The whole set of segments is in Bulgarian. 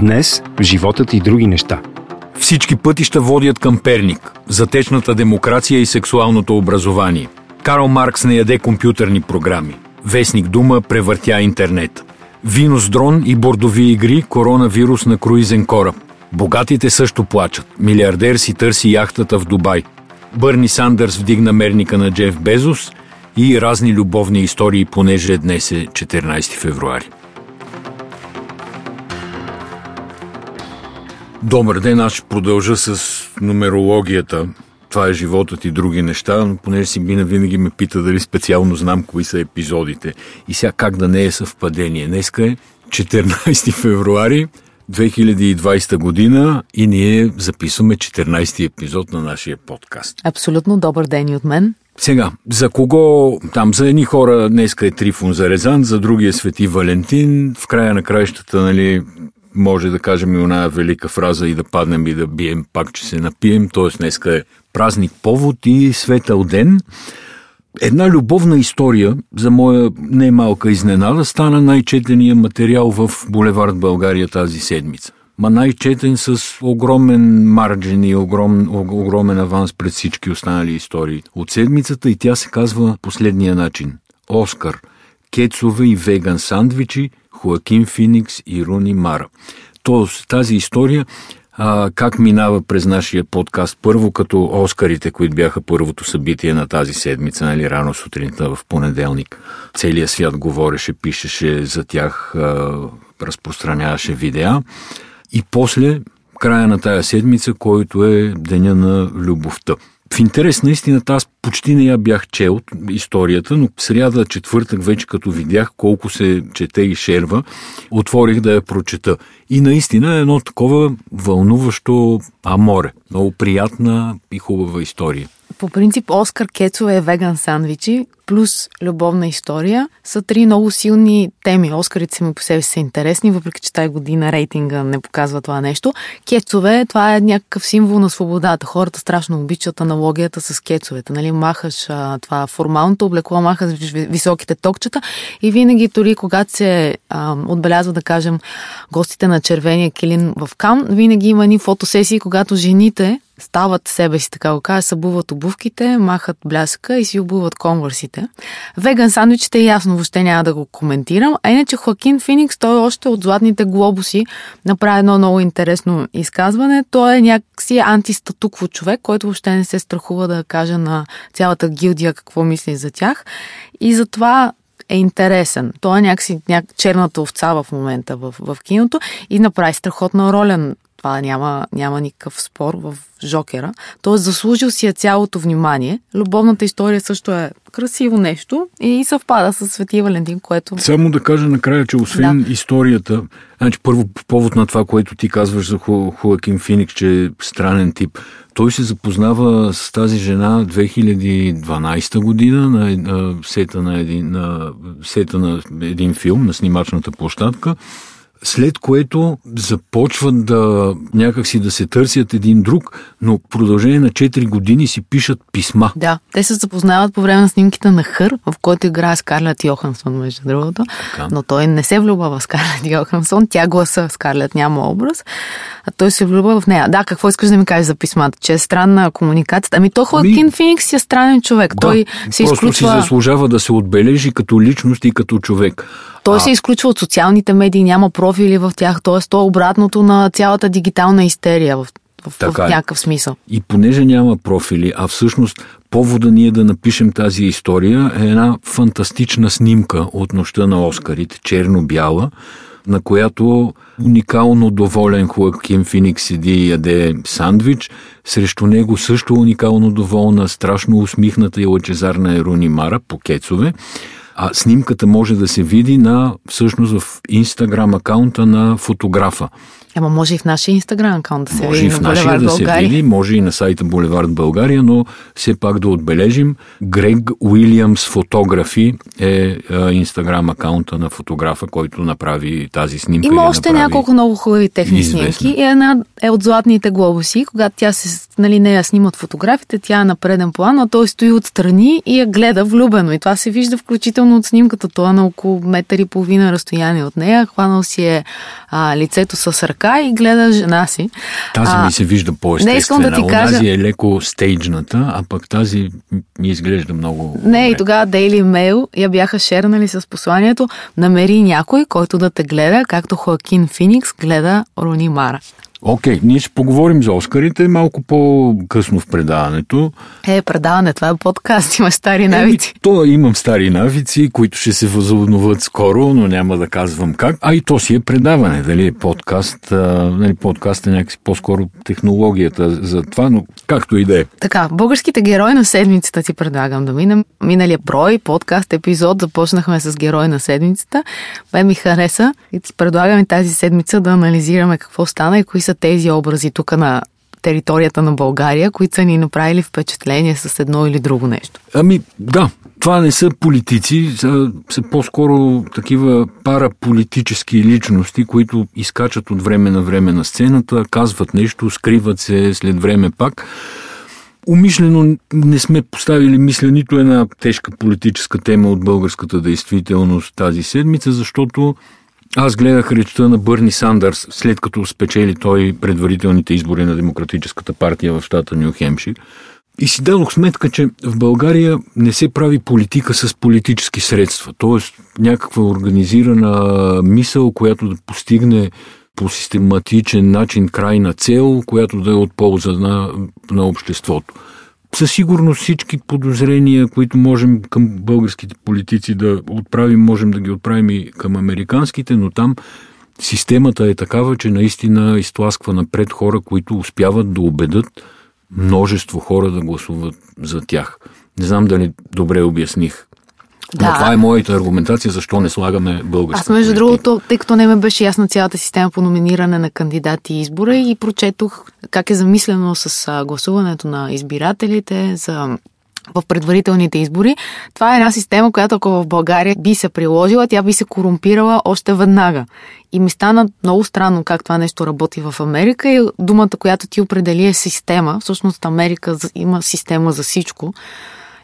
Днес животът и други неща. Всички пътища водят към Перник, затечната демокрация и сексуалното образование. Карл Маркс не яде компютърни програми. Вестник Дума превъртя интернет. Вино с дрон и бордови игри, коронавирус на круизен кораб. Богатите също плачат. Милиардер си търси яхтата в Дубай. Бърни Сандърс вдигна мерника на Джеф Безос и разни любовни истории, понеже днес е 14 февруари. Добър ден, аз ще продължа с нумерологията. Това е животът и други неща, но понеже си мина винаги ме пита дали специално знам кои са епизодите. И сега как да не е съвпадение. Днеска е 14 февруари 2020 година и ние записваме 14 епизод на нашия подкаст. Абсолютно добър ден и от мен. Сега, за кого, там за едни хора днеска е Трифон Зарезан, за други е Свети Валентин, в края на краищата, нали, може да кажем и оная велика фраза и да паднем и да бием пак, че се напием, т.е. днеска е празник повод и светъл ден. Една любовна история, за моя немалка изненада, стана най-четения материал в Булевард България тази седмица. Ма най-четен с огромен марджин и огром, огромен аванс пред всички останали истории от седмицата и тя се казва последния начин. Оскар, кецове и веган сандвичи, Хоакин Финикс и Руни Мара. Тоест, тази история а, как минава през нашия подкаст. Първо като Оскарите, които бяха първото събитие на тази седмица, нали, рано сутринта в понеделник. Целият свят говореше, пишеше за тях, а, разпространяваше видеа. И после, края на тая седмица, който е Деня на любовта. В интерес на истината аз почти не я бях чел историята, но сряда, четвъртък вече като видях колко се чете и шерва, отворих да я прочета. И наистина е едно такова вълнуващо аморе. Много приятна и хубава история. По принцип Оскар Кецове е веган сандвичи, плюс любовна история са три много силни теми. Оскарите сами по себе си са интересни, въпреки че тази година рейтинга не показва това нещо. Кецове, това е някакъв символ на свободата. Хората страшно обичат аналогията с кецовете. Нали? Махаш а, това формалното облекло, махаш високите токчета и винаги, дори когато се а, отбелязва, да кажем, гостите на червения килин в Кан, винаги има ни фотосесии, когато жените стават себе си, така го кажа, събуват обувките, махат бляска и си обуват конвърсите. Веган сандвичите ясно, въобще няма да го коментирам. А иначе Хоакин Феникс, той още от Златните глобуси направи едно много интересно изказване. Той е някакси антистатукво човек, който въобще не се страхува да каже на цялата гилдия какво мисли за тях. И затова е интересен. Той е някакси няк... черната овца в момента в, в киното и направи страхотна роля това няма, няма никакъв спор в Жокера. Тоест заслужил си е цялото внимание. Любовната история също е красиво нещо и съвпада с Свети Валентин, което... Само да кажа накрая, че освен да. историята, значи първо по повод на това, което ти казваш за Ху, Хуакин Финикс, че е странен тип, той се запознава с тази жена 2012 година на, на, сета, на, един, на сета на един филм, на снимачната площадка след което започват да някакси да се търсят един друг, но в продължение на 4 години си пишат писма. Да, те се запознават по време на снимките на Хър, в който играе Скарлет Йохансон, между другото. Така. Но той не се влюбва в Скарлет Йохансон, тя гласа Скарлет няма образ, а той се влюбва в нея. Да, какво искаш да ми кажеш за писмата? Че е странна комуникацията? Ами то Хоакин ми... Феникс е странен човек. Да, той се изключва... си заслужава да се отбележи като личност и като човек. Той а... се изключва от социалните медии, няма профили в тях, т.е. то е обратното на цялата дигитална истерия в, в, така в е. някакъв смисъл. И понеже няма профили, а всъщност повода ние да напишем тази история е една фантастична снимка от нощта на Оскарите, черно-бяла, на която уникално доволен Хоакин Феникс седи и яде сандвич. Срещу него също уникално доволна, страшно усмихната и лъчезарна Еруни Мара по кецове. А снимката може да се види на, всъщност в инстаграм акаунта на фотографа. Ама може и в нашия инстаграм акаунт да се може види. Може и в нашия да се види, може и на сайта Булевард България, но все пак да отбележим. Грег Уилямс фотографи е инстаграм акаунта на фотографа, който направи тази снимка. Има още няколко много хубави техни известна. снимки. И една е от Златните глобуси, когато тя се нали, не я снимат фотографите, тя е на преден план, а той стои отстрани и я гледа влюбено. И това се вижда включително от снимката. Той е на около метър и половина разстояние от нея. Хванал си е а, лицето с ръка и гледа жена си. Тази а, ми се вижда по-естествена. Не искам да ти кажа... Онази е леко стейджната, а пък тази ми изглежда много... Не, и тогава Daily Mail я бяха шернали с посланието намери някой, който да те гледа, както Хоакин Феникс гледа Рони Мара. Окей, okay, ние ще поговорим за Оскарите малко по-късно в предаването. Е, предаване, това е подкаст, има стари навици. Е, то имам стари навици, които ще се възобновят скоро, но няма да казвам как. А и то си е предаване, дали е подкаст. А, нали, подкаст е някакси по-скоро технологията за това, но както и да е. Така, българските герои на седмицата ти предлагам да минем. Миналия брой, подкаст, епизод, започнахме с герой на седмицата. Бе ми хареса и ти предлагаме тази седмица да анализираме какво стана и кои са са тези образи тук на територията на България, които са ни направили впечатление с едно или друго нещо? Ами, да. Това не са политици, са, са по-скоро такива параполитически личности, които изкачат от време на време на сцената, казват нещо, скриват се след време пак. Умишлено не сме поставили, мисля, нито една тежка политическа тема от българската действителност тази седмица, защото аз гледах речта на Бърни Сандърс, след като спечели той предварителните избори на Демократическата партия в щата Нью Хемшир. И си дадох сметка, че в България не се прави политика с политически средства. Тоест някаква организирана мисъл, която да постигне по систематичен начин крайна цел, която да е от полза на, на обществото със сигурност всички подозрения, които можем към българските политици да отправим, можем да ги отправим и към американските, но там системата е такава, че наистина изтласква напред хора, които успяват да убедат множество хора да гласуват за тях. Не знам дали добре обясних да. Но това е моята аргументация, защо не слагаме българска Аз между другото, тъй като не ме беше ясна цялата система по номиниране на кандидати и избора и прочетох как е замислено с гласуването на избирателите за в предварителните избори. Това е една система, която ако в България би се приложила, тя би се корумпирала още веднага. И ми стана много странно как това нещо работи в Америка и думата, която ти определи е система. Всъщност Америка има система за всичко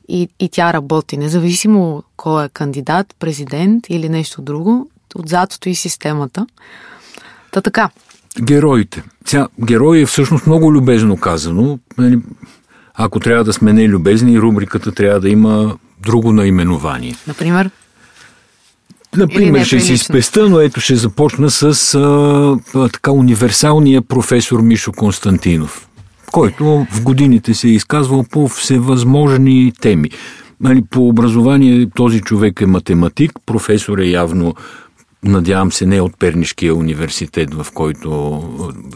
и, и тя работи. Независимо кой е кандидат, президент или нещо друго, отзад стои системата. Та така. Героите. Сега, герой е всъщност много любезно казано. Нали, ако трябва да сме нелюбезни, рубриката трябва да има друго наименование. Например? Например, ще си спеста, но ето ще започна с а, така универсалния професор Мишо Константинов който в годините се е изказвал по всевъзможни теми. Нали, по образование този човек е математик, професор е явно надявам се не от Пернишкия университет, в който,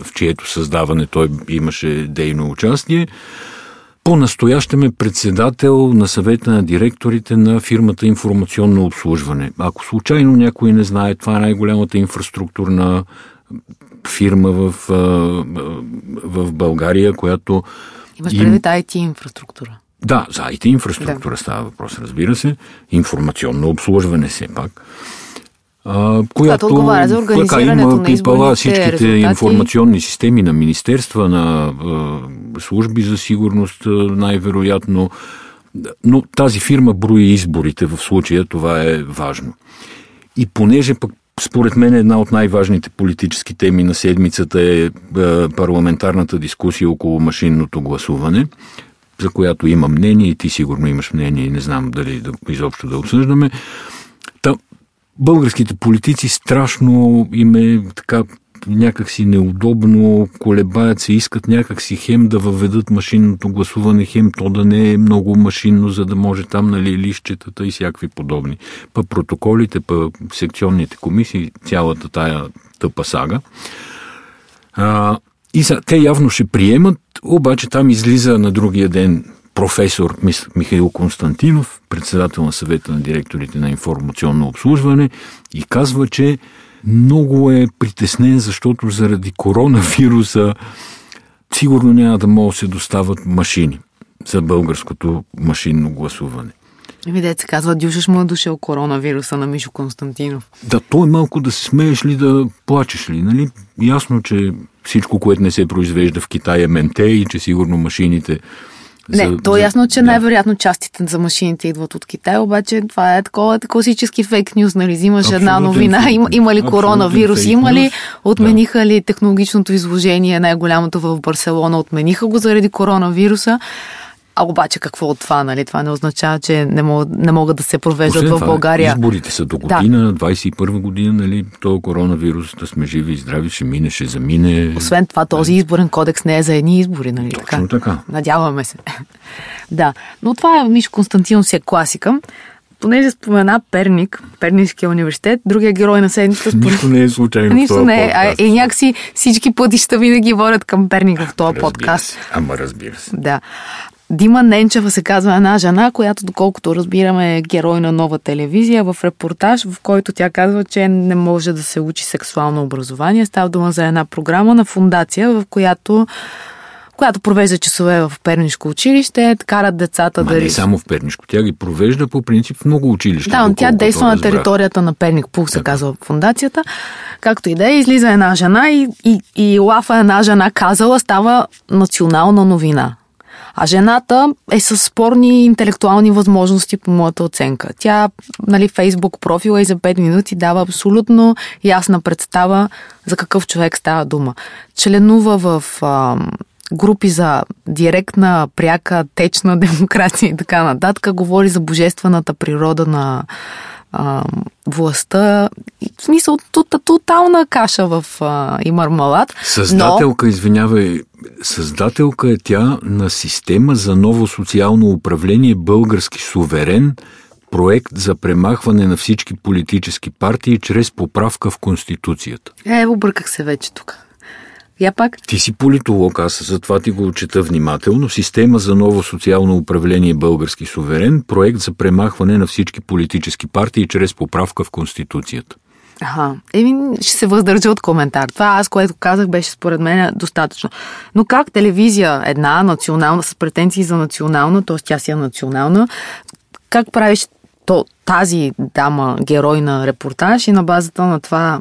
в чието създаване той имаше дейно участие. По-настоящем е председател на съвета на директорите на фирмата Информационно обслужване. Ако случайно някой не знае, това е най-голямата инфраструктурна фирма в, в България, която... Имаш предвид IT инфраструктура. Да, за IT инфраструктура да. става въпрос, разбира се. Информационно обслужване все пак. А, която отговаря за организирането има пипала всичките резултати. информационни системи на министерства, на а, служби за сигурност, най-вероятно. Но тази фирма брои изборите в случая, това е важно. И понеже пък според мен една от най-важните политически теми на седмицата е, е парламентарната дискусия около машинното гласуване, за която има мнение и ти сигурно имаш мнение и не знам дали да, изобщо да обсъждаме. Та, българските политици страшно им е така някакси неудобно, колебаят се, искат някакси хем да въведат машинното гласуване, хем то да не е много машинно, за да може там, нали, лищетата и всякакви подобни. Па протоколите, па секционните комисии, цялата тая тъпа сага. А, и са, те явно ще приемат, обаче там излиза на другия ден професор Михаил Константинов, председател на съвета на директорите на информационно обслужване и казва, че много е притеснен, защото заради коронавируса сигурно няма да могат да се достават машини за българското машинно гласуване. Еми, деца казва, дюшаш му е дошъл коронавируса на Мишо Константинов. Да, то е малко да се смееш ли, да плачеш ли, нали? Ясно, че всичко, което не се произвежда в Китай е менте и че сигурно машините не, за, то е ясно, че да. най-вероятно частите за машините идват от Китай, обаче това е такова класически фейк нюз, нали? Взимаш една новина, има, има ли коронавирус, има ли, отмениха да. ли технологичното изложение, най-голямото в Барселона, отмениха го заради коронавируса. А обаче какво от това, нали? Това не означава, че не, мог, не могат да се провеждат Освен в България. Това, изборите са до година, да. 21 година, нали? То коронавирус, да сме живи и здрави, ще мине, ще замине. Освен това, този изборен кодекс не е за едни избори, нали? Точно така. така. Надяваме се. да, но това е Мишо Константинов си е класика понеже спомена Перник, Перническия университет, другия герой на седмицата. Според... Нищо не е случайно. Нищо не е. А, и някакси всички пътища винаги водят към Перник в този разбира подкаст. Се. Ама разбира се. Да. Дима Ненчева се казва една жена, която, доколкото разбираме, е герой на нова телевизия в репортаж, в който тя казва, че не може да се учи сексуално образование. Става дума за една програма на фундация, в която която провежда часове в Пернишко училище, карат децата Ма да... не само в Пернишко, тя ги провежда по принцип в много училища. Да, но тя действа на територията на Перник Пул, се казва фундацията. Както и да е, излиза една жена и, и, и лафа една жена казала, става национална новина. А жената е с спорни интелектуални възможности по моята оценка. Тя, нали, Фейсбук профила и за 5 минути дава абсолютно ясна представа за какъв човек става дума. Членува в а, групи за директна, пряка, течна демокрация и така нататък. Говори за божествената природа на а, властта. В смисъл, тотална каша в а, и мармалад. Създателка, но... извинявай, създателка е тя на система за ново социално управление Български суверен, проект за премахване на всички политически партии чрез поправка в Конституцията. Е, обърках се вече тук. Я пак. Ти си политолог, аз затова ти го чета внимателно. Система за ново социално управление Български суверен, проект за премахване на всички политически партии чрез поправка в Конституцията. Ага. Еми, ще се въздържа от коментар. Това аз, което казах, беше според мен достатъчно. Но как телевизия, една национална, с претенции за национална, т.е. тя си е национална, как правиш то, тази дама, герой на репортаж и на базата на това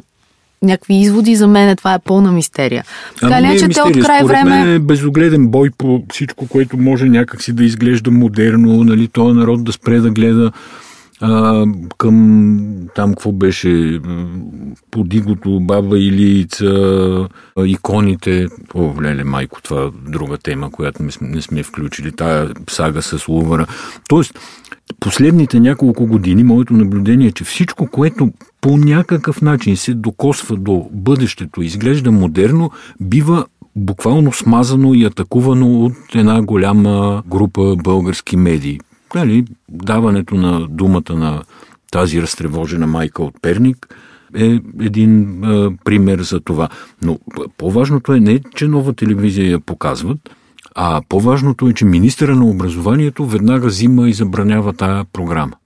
някакви изводи, за мен това е пълна мистерия. Така ли, е, че те от край време... Мен е безогледен бой по всичко, което може някакси да изглежда модерно, нали, този народ да спре да гледа а, към там какво беше подигото, баба Илица, иконите. О, леле, майко, това е друга тема, която не сме включили. Тая сага с Лувара. Тоест, последните няколко години моето наблюдение е, че всичко, което по някакъв начин се докосва до бъдещето, изглежда модерно, бива буквално смазано и атакувано от една голяма група български медии. Нали, даването на думата на тази разтревожена майка от Перник е един а, пример за това. Но по-важното е не, че нова телевизия я показват, а по-важното е, че министъра на образованието веднага взима и забранява тая програма.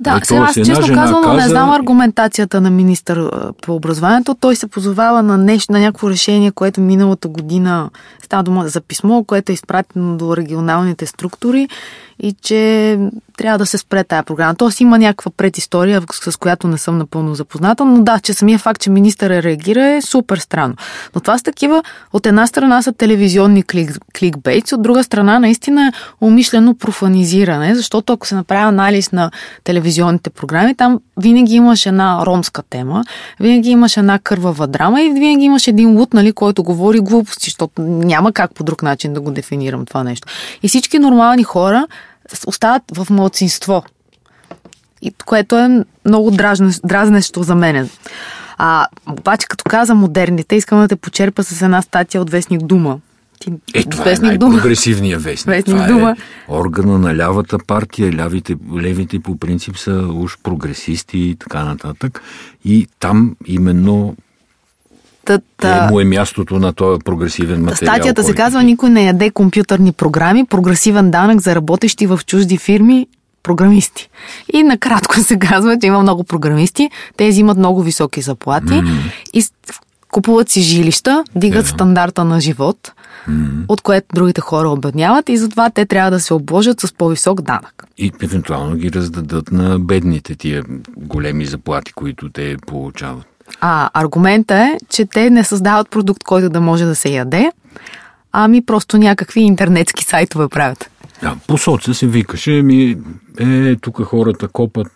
Да, сега аз честно казвам, каза... не знам аргументацията на министър по образованието. Той се позовава на нещо, на някакво решение, което миналата година става дума за писмо, което е изпратено до регионалните структури и че трябва да се спре тая програма. Тоест има някаква предистория, с която не съм напълно запозната, но да, че самия факт, че министъра реагира е супер странно. Но това са такива, от една страна са телевизионни клик, кликбейтс, от друга страна наистина е умишлено профанизиране, защото ако се направи анализ на телевизионните програми, там винаги имаш една ромска тема, винаги имаш една кървава драма и винаги имаш един лут, нали, който говори глупости, защото няма как по друг начин да го дефинирам това нещо. И всички нормални хора остават в младсинство. И, което е много дразнещо за мен. А, обаче, като каза модерните, искам да те почерпа с една статия от Вестник Дума. Ти, е, това е вестник е най-прогресивния вестник. вестник това дума. е органа на лявата партия. Лявите, левите по принцип са уж прогресисти и така нататък. И там именно Та, е, му е мястото на този прогресивен материал. Статията се казва Никой не яде компютърни програми, прогресивен данък за работещи в чужди фирми, програмисти. И накратко се казва, че има много програмисти, те взимат много високи заплати mm-hmm. и купуват си жилища, дигат yeah. стандарта на живот. mm-hmm. от което другите хора обедняват и затова те трябва да се обложат с по-висок данък. И евентуално ги раздадат на бедните тия големи заплати, които те получават. А аргумента е, че те не създават продукт, който да може да се яде, ами просто някакви интернетски сайтове правят. Да, по соца се викаше, ми, е, тук хората копат,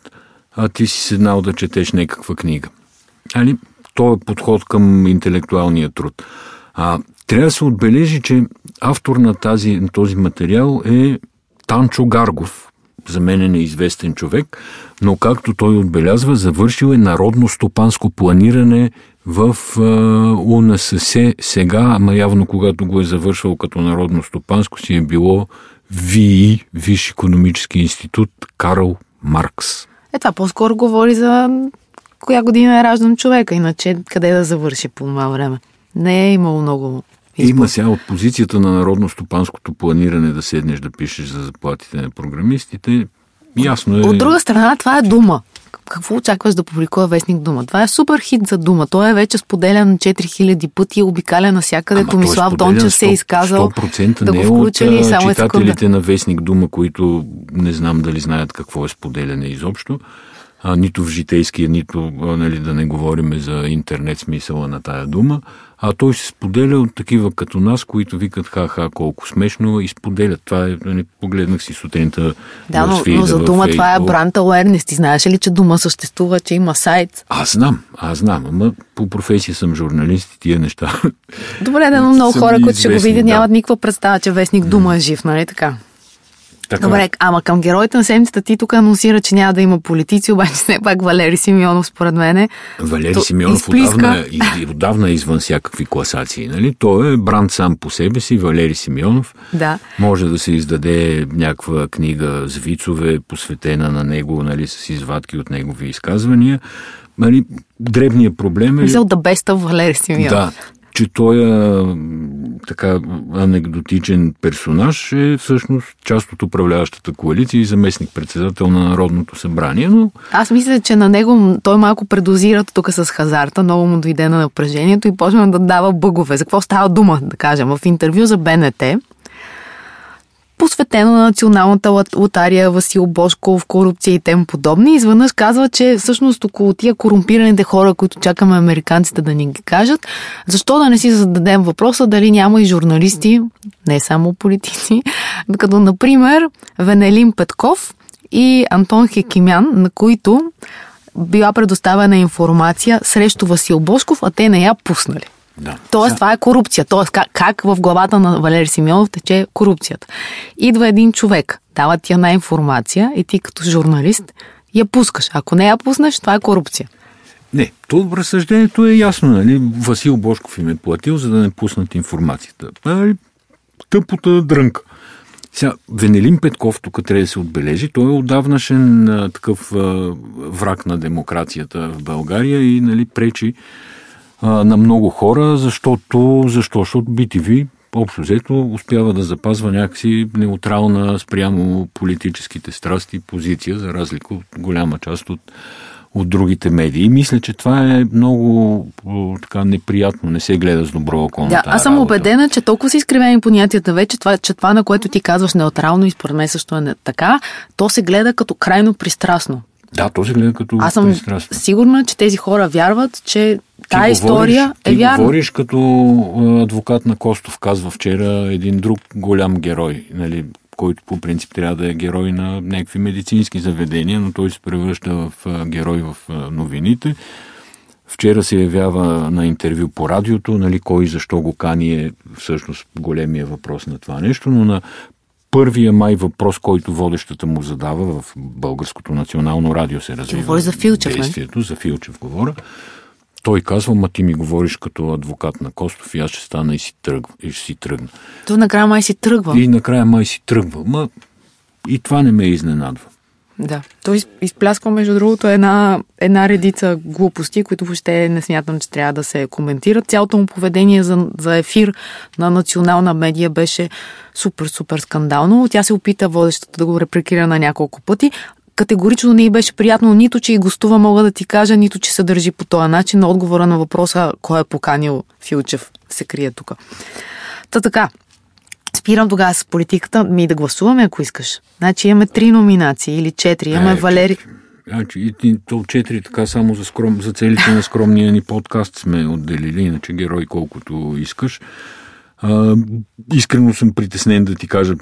а ти си седнал да четеш някаква книга. Али, то е подход към интелектуалния труд. А, трябва да се отбележи, че автор на тази, този материал е Танчо Гаргов. За мен е неизвестен човек, но както той отбелязва, завършил е народно стопанско планиране в а, УНСС сега, ама явно когато го е завършвал като народно стопанско си е било ВИИ, Виш економически институт Карл Маркс. Е, това по-скоро говори за коя година е раждан човека, иначе къде да завърши по това време. Не е имало много Избор. Има сега от позицията на народно-стопанското планиране да седнеш да пишеш за заплатите на програмистите. Ясно е. От друга страна, това е дума. Какво очакваш да публикува Вестник Дума? Това е супер хит за Дума. Той е вече споделен 4000 пъти, обикаля навсякъде. Ама Томислав е Дончев се е изказал 100% да го включили, от само читателите на Вестник Дума, които не знам дали знаят какво е споделяне изобщо а, нито в житейския, нито нали, да не говорим за интернет смисъла на тая дума, а той се споделя от такива като нас, които викат ха-ха колко смешно и споделят. Това е, нали, погледнах си сутринта. Да, но, но за дума това е бранд awareness. Ти знаеш ли, че дума съществува, че има сайт? Аз знам, аз знам, ама по професия съм журналист и тия неща. Добре, да, но много хора, които ще го видят, да. нямат никаква представа, че вестник дума е жив, нали така? Така. Добре, ама към героите на седмицата ти тук анонсира, че няма да има политици, обаче все пак Валери Симеонов, според мен. Валери Симеонов изплиска... отдавна, и, отдавна е извън всякакви класации. Нали? Той е бранд сам по себе си, Валери Симеонов. Да. Може да се издаде някаква книга с вицове, посветена на него, нали, с извадки от негови изказвания. Нали, дребният проблем е... Взел да беста Валери Симеонов. Да, че той е така анекдотичен персонаж е всъщност част от управляващата коалиция и заместник-председател на Народното събрание, но... Аз мисля, че на него той малко предозира тук с хазарта, много му дойде на напрежението и почна да дава бъгове. За какво става дума, да кажем? В интервю за БНТ посветено на националната лотария Васил Бошков, корупция и тем подобни. Изведнъж казва, че всъщност около тия корумпираните хора, които чакаме американците да ни ги кажат, защо да не си зададем въпроса дали няма и журналисти, не само политици, като например Венелин Петков и Антон Хекимян, на които била предоставена информация срещу Васил Бошков, а те не я пуснали. Да. Тоест, това е корупция. Тоест, как, как в главата на Валери Симеонов тече корупцията. Идва един човек, дава ти една информация и ти като журналист я пускаш. Ако не я пуснеш, това е корупция. Не, то разсъждението е ясно, нали? Васил Бошков им е платил, за да не пуснат информацията. Нали? Тъпота дрънка. Сега, Венелин Петков, тук трябва да се отбележи, той е отдавнашен а, такъв а, враг на демокрацията в България и нали, пречи а, на много хора, защото, защо? защото BTV общо взето успява да запазва някакси неутрална спрямо политическите страсти позиция, за разлика от голяма част от, от другите медии. Мисля, че това е много така неприятно, не се гледа с добро око да, Аз съм работа. убедена, че толкова са изкривени понятията вече, това, че това, на което ти казваш неутрално и според мен също е така, то се гледа като крайно пристрастно. Да, то се гледа като Аз съм пристрастно. сигурна, че тези хора вярват, че Тая история е ти вярна. говориш като адвокат на Костов, казва вчера един друг голям герой, нали, който по принцип трябва да е герой на някакви медицински заведения, но той се превръща в герой в новините. Вчера се явява на интервю по радиото, нали, кой и защо го кани е всъщност големия въпрос на това нещо, но на първия май въпрос, който водещата му задава в Българското национално радио се развива. Говори за Филчев, действието, за Филчев говоря. Той казва, ма ти ми говориш като адвокат на Костов и аз ще стана и, си тръгва, и ще си тръгна. То накрая май си тръгва. И накрая май си тръгва. Ма и това не ме изненадва. Да. Той изплясква, между другото, една, една редица глупости, които въобще не смятам, че трябва да се коментират. Цялото му поведение за, за ефир на национална медия беше супер, супер скандално. Тя се опита водещата да го репрекира на няколко пъти категорично не й беше приятно нито, че и гостува, мога да ти кажа, нито, че се държи по този начин. На отговора на въпроса, кой е поканил Филчев, се крие тук. Та така, спирам тогава с политиката, ми да гласуваме, ако искаш. Значи имаме три номинации или четири. Имаме Е, Валери... Значи, и, то четири така само за, скром, за целите на скромния ни подкаст сме отделили, иначе герой колкото искаш. А, искрено съм притеснен да ти кажа,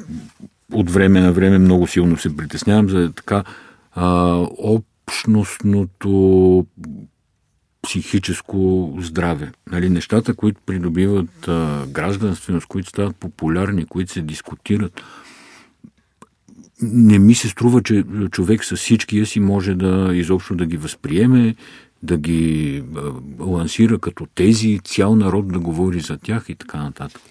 от време на време много силно се притеснявам за така а, общностното психическо здраве. Нали, нещата, които придобиват а, гражданственост, които стават популярни, които се дискутират, не ми се струва, че човек с всичкия си може да изобщо да ги възприеме, да ги а, лансира като тези, цял народ да говори за тях и така нататък.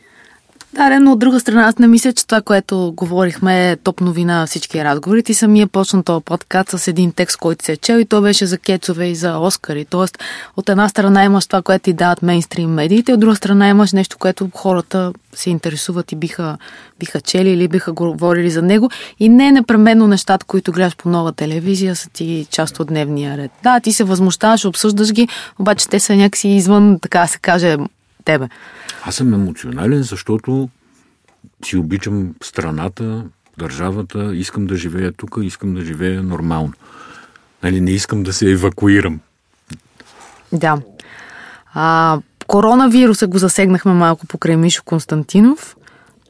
Да, но от друга страна, аз не мисля, че това, което говорихме е топ новина на всички разговори. Ти самия почна този подкаст с един текст, който се е чел и то беше за кецове и за Оскари. Тоест, от една страна имаш това, което ти дават мейнстрим медиите, от друга страна имаш нещо, което хората се интересуват и биха, биха чели или биха говорили за него. И не е непременно нещата, които гледаш по нова телевизия, са ти част от дневния ред. Да, ти се възмущаваш, обсъждаш ги, обаче те са някакси извън, така се каже, тебе. Аз съм емоционален, защото си обичам страната, държавата, искам да живея тук, искам да живея нормално. Нали, не искам да се евакуирам. Да. А, коронавируса го засегнахме малко покрай Мишо Константинов.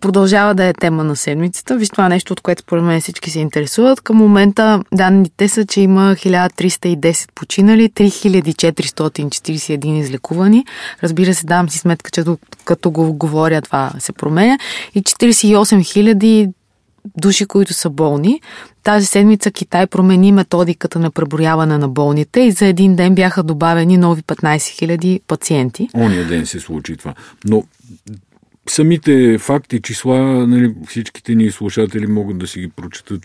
Продължава да е тема на седмицата. Виж това е нещо, от което според мен всички се интересуват. Към момента данните са, че има 1310 починали, 3441 излекувани. Разбира се, давам си сметка, че като го говоря това се променя. И 48 000 души, които са болни. Тази седмица Китай промени методиката на преброяване на болните и за един ден бяха добавени нови 15 000 пациенти. Ония ден се случи това. Но самите факти, числа, нали, всичките ни слушатели могат да си ги прочитат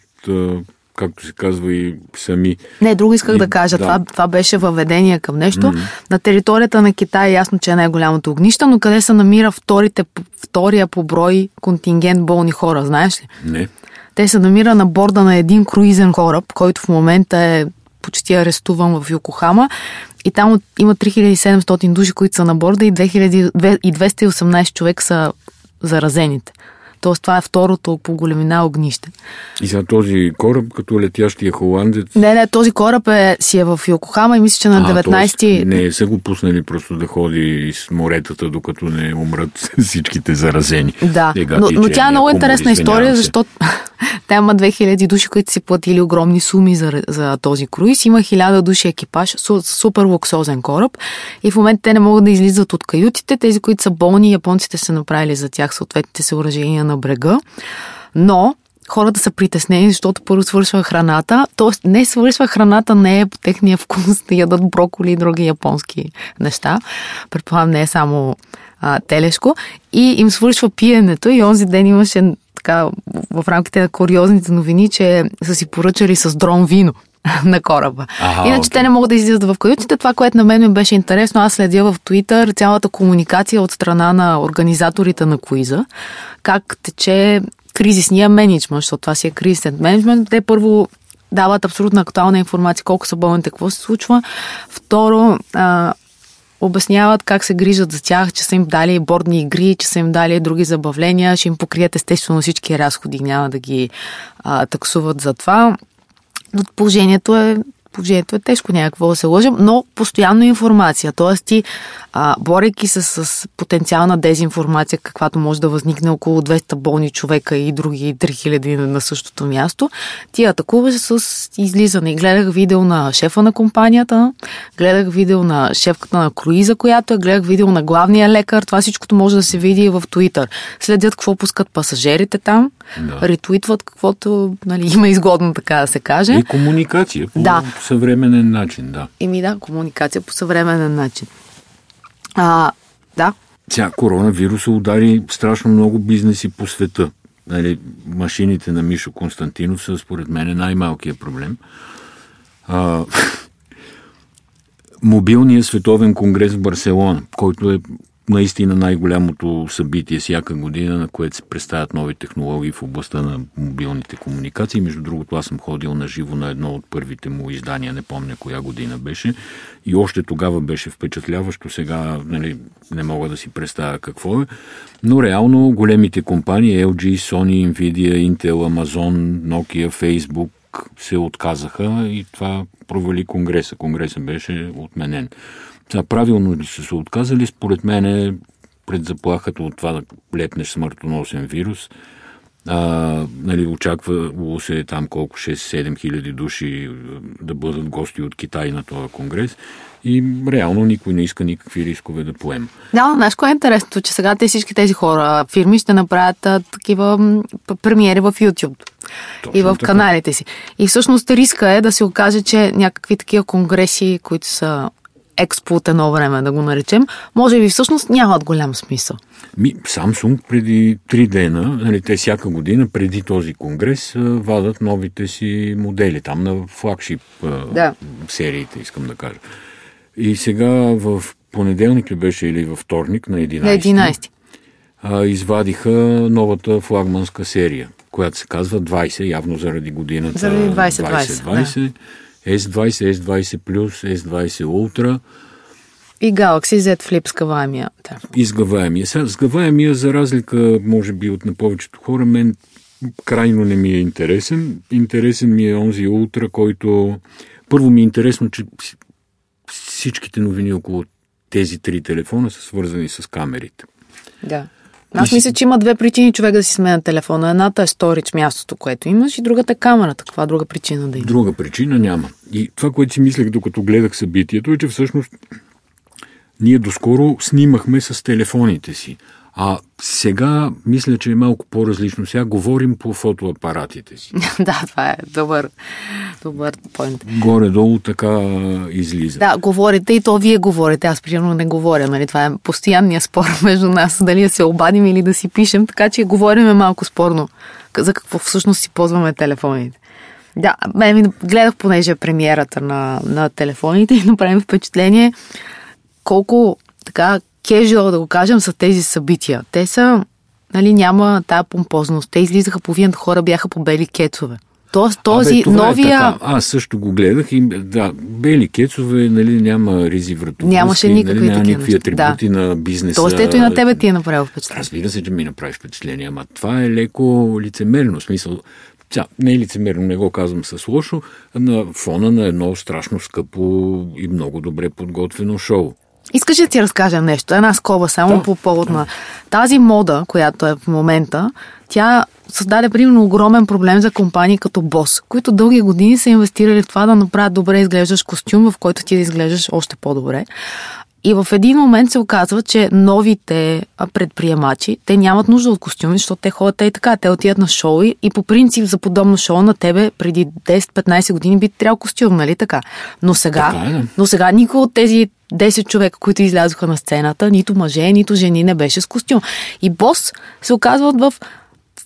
както се казва и сами. Не, друго исках и, да кажа. Да. Това, това беше въведение към нещо. Mm-hmm. На територията на Китай е ясно, че е най-голямото огнище, но къде се намира вторите, втория по брой контингент болни хора, знаеш ли? Не. Те се намира на борда на един круизен кораб, който в момента е почти арестуван в Йокохама и там има 3700 души, които са на борда и, 2000, и 218 човек са заразените. Тоест това е второто по големина огнище. И за този кораб, като летящия холандец? Не, не, този кораб е, си е в Йокохама и мисля, че на 19-ти... Не, са го пуснали просто да ходи из моретата, докато не умрат всичките заразени. Да, Ега, но, но тя е много интересна история, защото Та има 2000 души, които си платили огромни суми за, за този круиз. Има 1000 души екипаж, супер луксозен кораб. И в момента те не могат да излизат от каютите. Тези, които са болни, японците са направили за тях съответните съоръжения на брега. Но хората са притеснени, защото първо свършва храната. Тоест, не свършва храната, не е по техния вкус да ядат броколи и други японски неща. Предполагам, не е само а, телешко. И им свършва пиенето и онзи ден имаше така в рамките на куриозните новини, че са си поръчали с дрон вино на кораба. Ага, Иначе okay. те не могат да излизат в каютите. Това, което на мен ми беше интересно, аз следя в Твитър цялата комуникация от страна на организаторите на куиза, как тече кризисния менеджмент, защото това си е кризисен менеджмент. Те първо дават абсолютно актуална информация колко са болните, какво се случва. Второ, а, обясняват как се грижат за тях, че са им дали бордни игри, че са им дали други забавления, ще им покрият естествено всички разходи, няма да ги а, таксуват за това. Но положението е положението е тежко, някакво да се лъжим, но постоянно информация. Тоест ти, а, борейки се с потенциална дезинформация, каквато може да възникне около 200 болни човека и други 3000 на същото място, ти атакуваш с излизане. Гледах видео на шефа на компанията, гледах видео на шефката на круиза, която е, гледах видео на главния лекар. Това всичкото може да се види и в Твитър. Следят какво пускат пасажирите там, да. ретуитват каквото нали, има изгодно, така да се каже. И комуникация. По... Да съвременен начин, да. Еми да, комуникация по съвременен начин. А, да. Тя коронавируса удари страшно много бизнеси по света. Нали, машините на Мишо Константинов са според мен най-малкият проблем. А, мобилният световен конгрес в Барселона, който е наистина най-голямото събитие всяка година, на което се представят нови технологии в областта на мобилните комуникации. Между другото, аз съм ходил на живо на едно от първите му издания, не помня коя година беше. И още тогава беше впечатляващо, сега нали, не мога да си представя какво е. Но реално големите компании, LG, Sony, Nvidia, Intel, Amazon, Nokia, Facebook, се отказаха и това провали Конгреса. Конгреса беше отменен. Сега, правилно ли са се отказали? Според мен е пред заплахата от това да лепнеш смъртоносен вирус. А, нали, очаквало се там колко 6-7 хиляди души да бъдат гости от Китай на този конгрес и реално никой не иска никакви рискове да поема. Да, знаеш кое е интересното, че сега те всички тези хора, фирми ще направят а, такива премиери в YouTube Точно и в така. каналите си. И всъщност риска е да се окаже, че някакви такива конгреси, които са експо от едно време, да го наречем, може би всъщност нямат голям смисъл. Ми, Samsung преди три дена, нали, те всяка година преди този конгрес вадат новите си модели, там на флагшип да. сериите, искам да кажа. И сега в понеделник ли беше или във вторник на 11? На 11. А, извадиха новата флагманска серия, която се казва 20, явно заради годината. Заради 2020. S20, S20 Plus, S20 Ultra. И Galaxy Z Flip сгъваемия. Да. И сгъваемия. Сега, сгъваемия, за разлика, може би, от на повечето хора, мен крайно не ми е интересен. Интересен ми е онзи Ultra, който... Първо ми е интересно, че всичките новини около тези три телефона са свързани с камерите. Да. Аз мисля, че има две причини човек да си сменя телефона. Едната е сторич, мястото, което имаш, и другата е камерата. Каква друга причина да има? Друга причина няма. И това, което си мислех, докато гледах събитието, е, че всъщност ние доскоро снимахме с телефоните си. А сега мисля, че е малко по-различно. Сега говорим по фотоапаратите си. да, това е добър, добър поинт. Горе-долу така излиза. Да, говорите и то вие говорите. Аз примерно не говоря. Нали? Това е постоянния спор между нас, дали да се обадим или да си пишем. Така че говорим е малко спорно за какво всъщност си ползваме телефоните. Да, мен гледах понеже премиерата на, на телефоните и направим впечатление колко така кежуал, да го кажем, са тези събития. Те са, нали, няма тая помпозност. Те излизаха, половината хора бяха по бели кецове. Тоест този Абе, новия... Е така. Аз също го гледах и да, бели кецове, нали, няма ризи вратовръзки. Нямаше никакви нали, няма никакви атрибути да. на бизнеса. Тоест ето и на тебе ти е направил впечатление. Разбира се, че ми направи впечатление, ама това е леко лицемерно. В смисъл, тя, не е лицемерно, не го казвам с лошо, на фона на едно страшно скъпо и много добре подготвено шоу. Искаш да ти разкажа нещо? Една скоба само да, по повод на тази мода, която е в момента. Тя създаде примерно огромен проблем за компании като Бос, които дълги години са инвестирали в това да направят добре изглеждаш костюм, в който ти да изглеждаш още по-добре. И в един момент се оказва, че новите предприемачи, те нямат нужда от костюми, защото те ходят и така. Те отиват на шоу и по принцип за подобно шоу на тебе преди 10-15 години би трябвало костюм, нали така? Но сега, така е. но сега никой от тези 10 човека, които излязоха на сцената, нито мъже, нито жени не беше с костюм. И бос се оказват в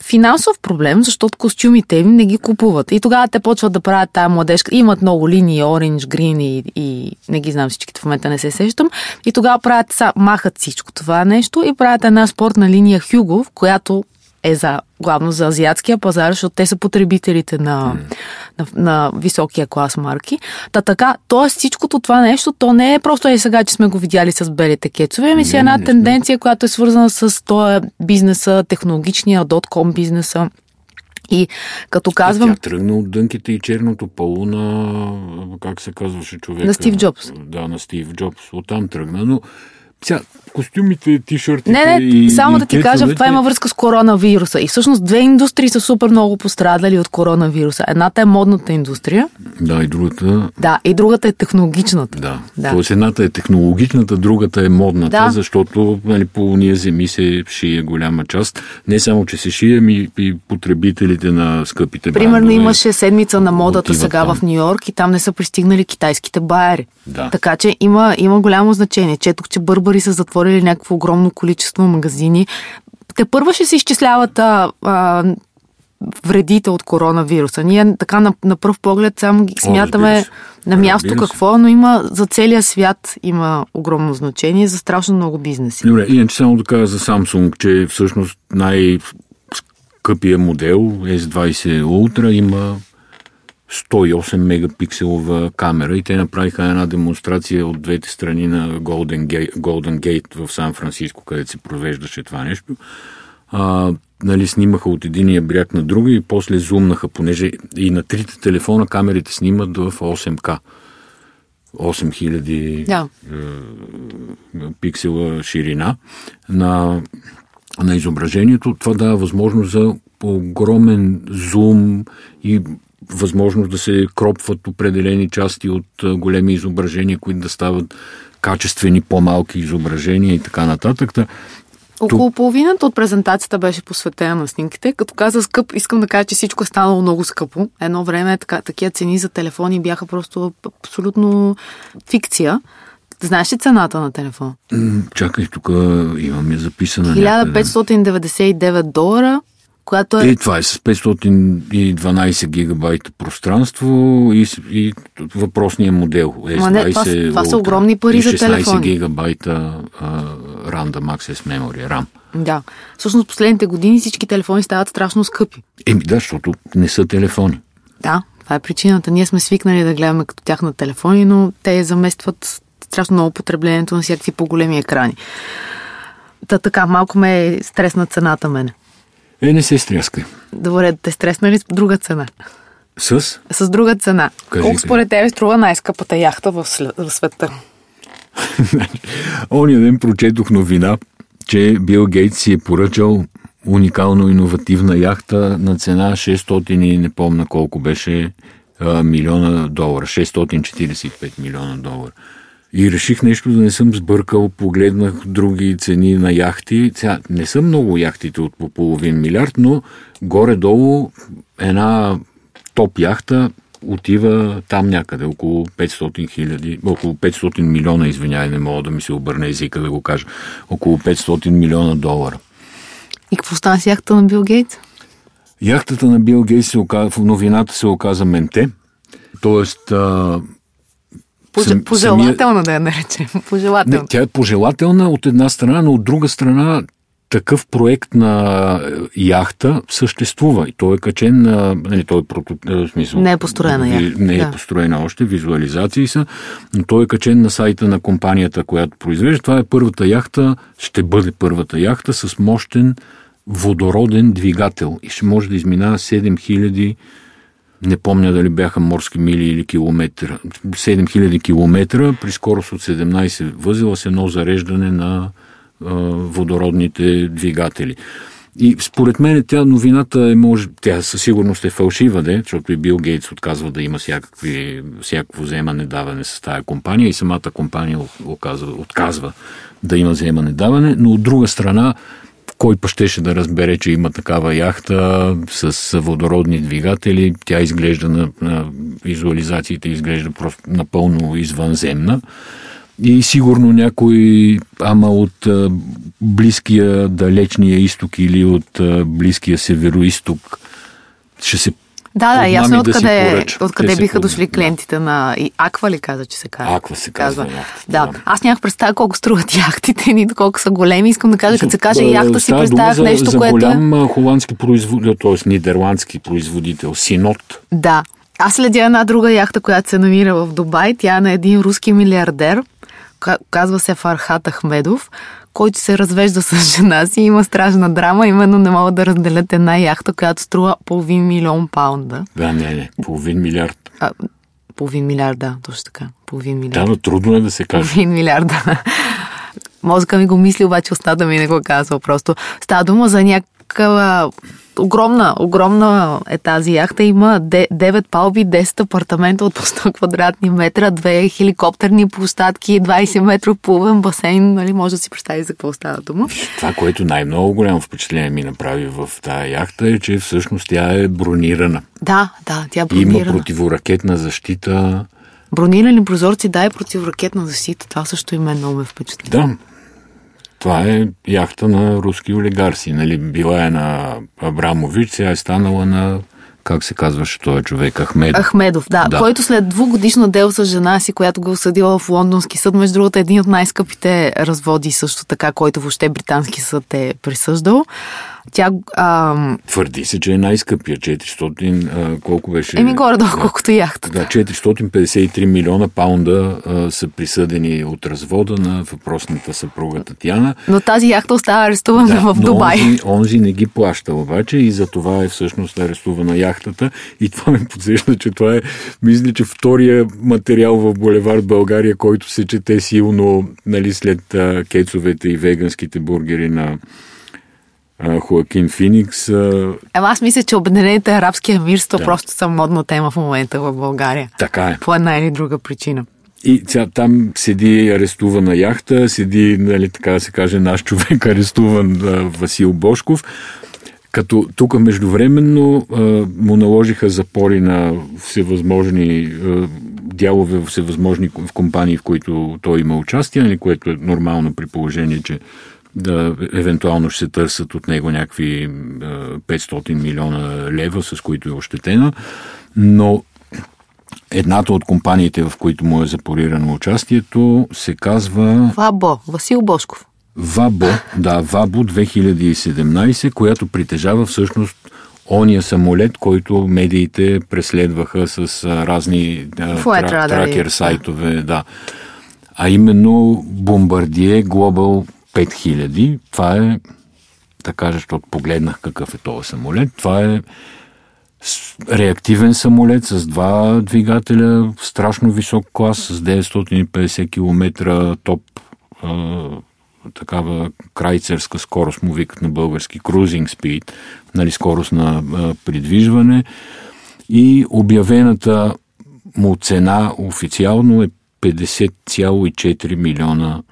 финансов проблем, защото костюмите им не ги купуват. И тогава те почват да правят тая младежка. Имат много линии, оранж, грин и, и не ги знам всичките в момента не се сещам. И тогава правят, махат всичко това нещо и правят една спортна линия Хюго, в която е за, главно за азиатския пазар, защото те са потребителите на, mm. на, на високия клас марки. Та така, т.е. всичкото това нещо, то не е просто е сега, че сме го видяли с белите кецове, ами си една не, тенденция, не. която е свързана с този бизнеса, технологичния, дотком бизнеса. И като казвам... Тя тръгна от дънките и черното полу на... Как се казваше човек? На Стив Джобс. Да, на Стив Джобс. Оттам тръгна, но сега, костюмите, тишъртите Не, не, и, само и да ти кажа, това има връзка с коронавируса. И всъщност две индустрии са супер много пострадали от коронавируса. Едната е модната индустрия. Да, и другата... Да, и другата е технологичната. Да. да. Тоест едната е технологичната, другата е модната, да. защото нали, по ние земи се шие голяма част. Не само, че се шие, ми и потребителите на скъпите Примерно брандове, имаше седмица на модата сега там. в Нью Йорк и там не са пристигнали китайските байери. Да. Така че има, има голямо значение. Четох, че бърбари са затворили някакво огромно количество магазини. Те първо ще се изчисляват а, а, вредите от коронавируса. Ние така на, на пръв поглед само ги смятаме на място какво, но има за целия свят има огромно значение за страшно много бизнеси. Добре, иначе само да кажа за Samsung, че всъщност най- скъпия модел S20 Ultra има 108 мегапикселова камера и те направиха една демонстрация от двете страни на Golden Gate, Golden Gate в Сан Франциско, където се провеждаше това нещо. А, нали, снимаха от единия бряг на друга и после зумнаха, понеже и на трите телефона камерите снимат в 8К. 8000 да. е, пиксела ширина на, на изображението. Това дава възможност за огромен зум и възможност да се кропват определени части от големи изображения, които да стават качествени, по-малки изображения и така нататък. Около половината от презентацията беше посветена на снимките. Като каза скъп, искам да кажа, че всичко е станало много скъпо. Едно време така, такива цени за телефони бяха просто абсолютно фикция. Знаеш ли цената на телефон? Чакай, тук имаме записана. 1599 долара която е... И това е с 512 гигабайта пространство и, и въпросния модел. S20 не, това, това са огромни пари за телефони. 16 гигабайта uh, Random Access Memory, RAM. Да. Всъщност последните години всички телефони стават страшно скъпи. Еми да, защото не са телефони. Да, това е причината. Ние сме свикнали да гледаме като тях на телефони, но те заместват страшно много потреблението на всякакви по-големи екрани. Та така, малко ме е стресна цената мене. Е, не се стряскай. Добре, те стресна ли с друга цена? С? С друга цена. Кажи, Колко според тебе струва най-скъпата яхта в, в света? Ония ден прочетох новина, че Бил Гейтс си е поръчал уникално иновативна яхта на цена 600 и не помна колко беше милиона долара. 645 милиона долара. И реших нещо да не съм сбъркал, погледнах други цени на яхти. Сега, не са много яхтите от по половин милиард, но горе-долу една топ яхта отива там някъде, около 500 хиляди, около 500 милиона, извинявай, не мога да ми се обърне езика да го кажа, около 500 милиона долара. И какво стана с яхта на Бил Гейтс? Яхтата на Бил Гейтс се оказа, в новината се оказа менте, т.е. Пожел, пожелателна самия... да я наречем. Пожелателна. Не, тя е пожелателна от една страна, но от друга страна такъв проект на яхта съществува и той е качен на... Нали, той е, в смисъл, не е построена яхта. Не е да. построена още, визуализации са, но той е качен на сайта на компанията, която произвежда. Това е първата яхта, ще бъде първата яхта с мощен водороден двигател и ще може да изминава 7000 не помня дали бяха морски мили или километра, 7000 километра при скорост от 17 възела с едно зареждане на а, водородните двигатели. И според мен тя новината е, може, тя със сигурност е фалшива, де, защото и Бил Гейтс отказва да има всякакви, всякакво вземане даване с тази компания и самата компания отказва, отказва да има вземане даване, но от друга страна кой па щеше да разбере, че има такава яхта с водородни двигатели. Тя изглежда на, на визуализациите, изглежда просто напълно извънземна. И сигурно някой, ама от а, близкия далечния изток или от а, близкия североисток ще се да, да, ясно е откъде, да откъде биха дошли клиентите да. на... И Аква ли каза, че се казва? Аква се казва. казва. Да. да. Аз нямах представа колко струват яхтите ни, колко са големи. Искам да кажа, като се каже яхта, си представях за, нещо, за което... Голям холандски производител, т.е. нидерландски производител, Синот. Да. Аз следя една друга яхта, която се намира в Дубай. Тя е на един руски милиардер. Казва се Фархат Ахмедов който се развежда с жена си, има страшна драма, именно не могат да разделят една яхта, която струва половин милион паунда. Да, не, не, половин милиард. А, половин милиард, да, точно така. Половин милиард. Да, но трудно е да се каже. Половин милиард, да. Мозъка ми го мисли, обаче устата ми не го казва. Просто става дума за някаква огромна, огромна е тази яхта. Има 9 палби, 10 апартамента от по 100 квадратни метра, две хеликоптерни площадки, 20 метров плувен басейн. Нали, може да си представи за какво става дума. Това, което най-много голямо впечатление ми направи в тази яхта е, че всъщност тя е бронирана. Да, да, тя е бронирана. Има противоракетна защита. Бронирани прозорци, да, е противоракетна защита. Това също и мен много ме впечатли. Да, това е яхта на руски олигарси. Нали, била е на Абрамович, сега е станала на как се казваше този човек, Ахмедов. Ахмедов, да, да. който след двугодишно дело с жена си, която го осъдила в лондонски съд, между другото един от най-скъпите разводи също така, който въобще британски съд е присъждал. Тя... А... Твърди се, че е най-скъпия. 400... А, колко беше? Еми горе-долу, колкото яхта. Да, 453 милиона паунда а, са присъдени от развода на въпросната съпруга Татьяна. Но тази яхта остава арестувана да, в Дубай. Онзи, онзи не ги плаща обаче и за това е всъщност арестувана яхтата. И това ме подсеща, че това е, мисля, че втория материал в Булевард България, който се чете силно нали, след а, кецовете и веганските бургери на Хоакин Феникс. Ема аз мисля, че Обединените арабски емирства да. просто са модна тема в момента в България. Така е. По една или друга причина. И тя, там седи арестувана яхта, седи, нали, така да се каже, наш човек арестуван Васил Бошков. Като тук междувременно му наложиха запори на всевъзможни дялове в всевъзможни компании, в които той има участие, нали, което е нормално при положение, че да евентуално ще се търсят от него някакви 500 милиона лева, с които е ощетена, но едната от компаниите, в които му е запорирано участието, се казва... Вабо, Васил Бошков. Вабо, да, Вабо 2017, която притежава всъщност ония самолет, който медиите преследваха с разни тра, тракер сайтове, да. А именно Бомбардие Global 5000. Това е, да кажа, защото погледнах какъв е този самолет. Това е реактивен самолет с два двигателя, страшно висок клас, с 950 км топ такава крайцерска скорост, му викат на български крузинг спид, нали, скорост на а, придвижване и обявената му цена официално е 50,4 милиона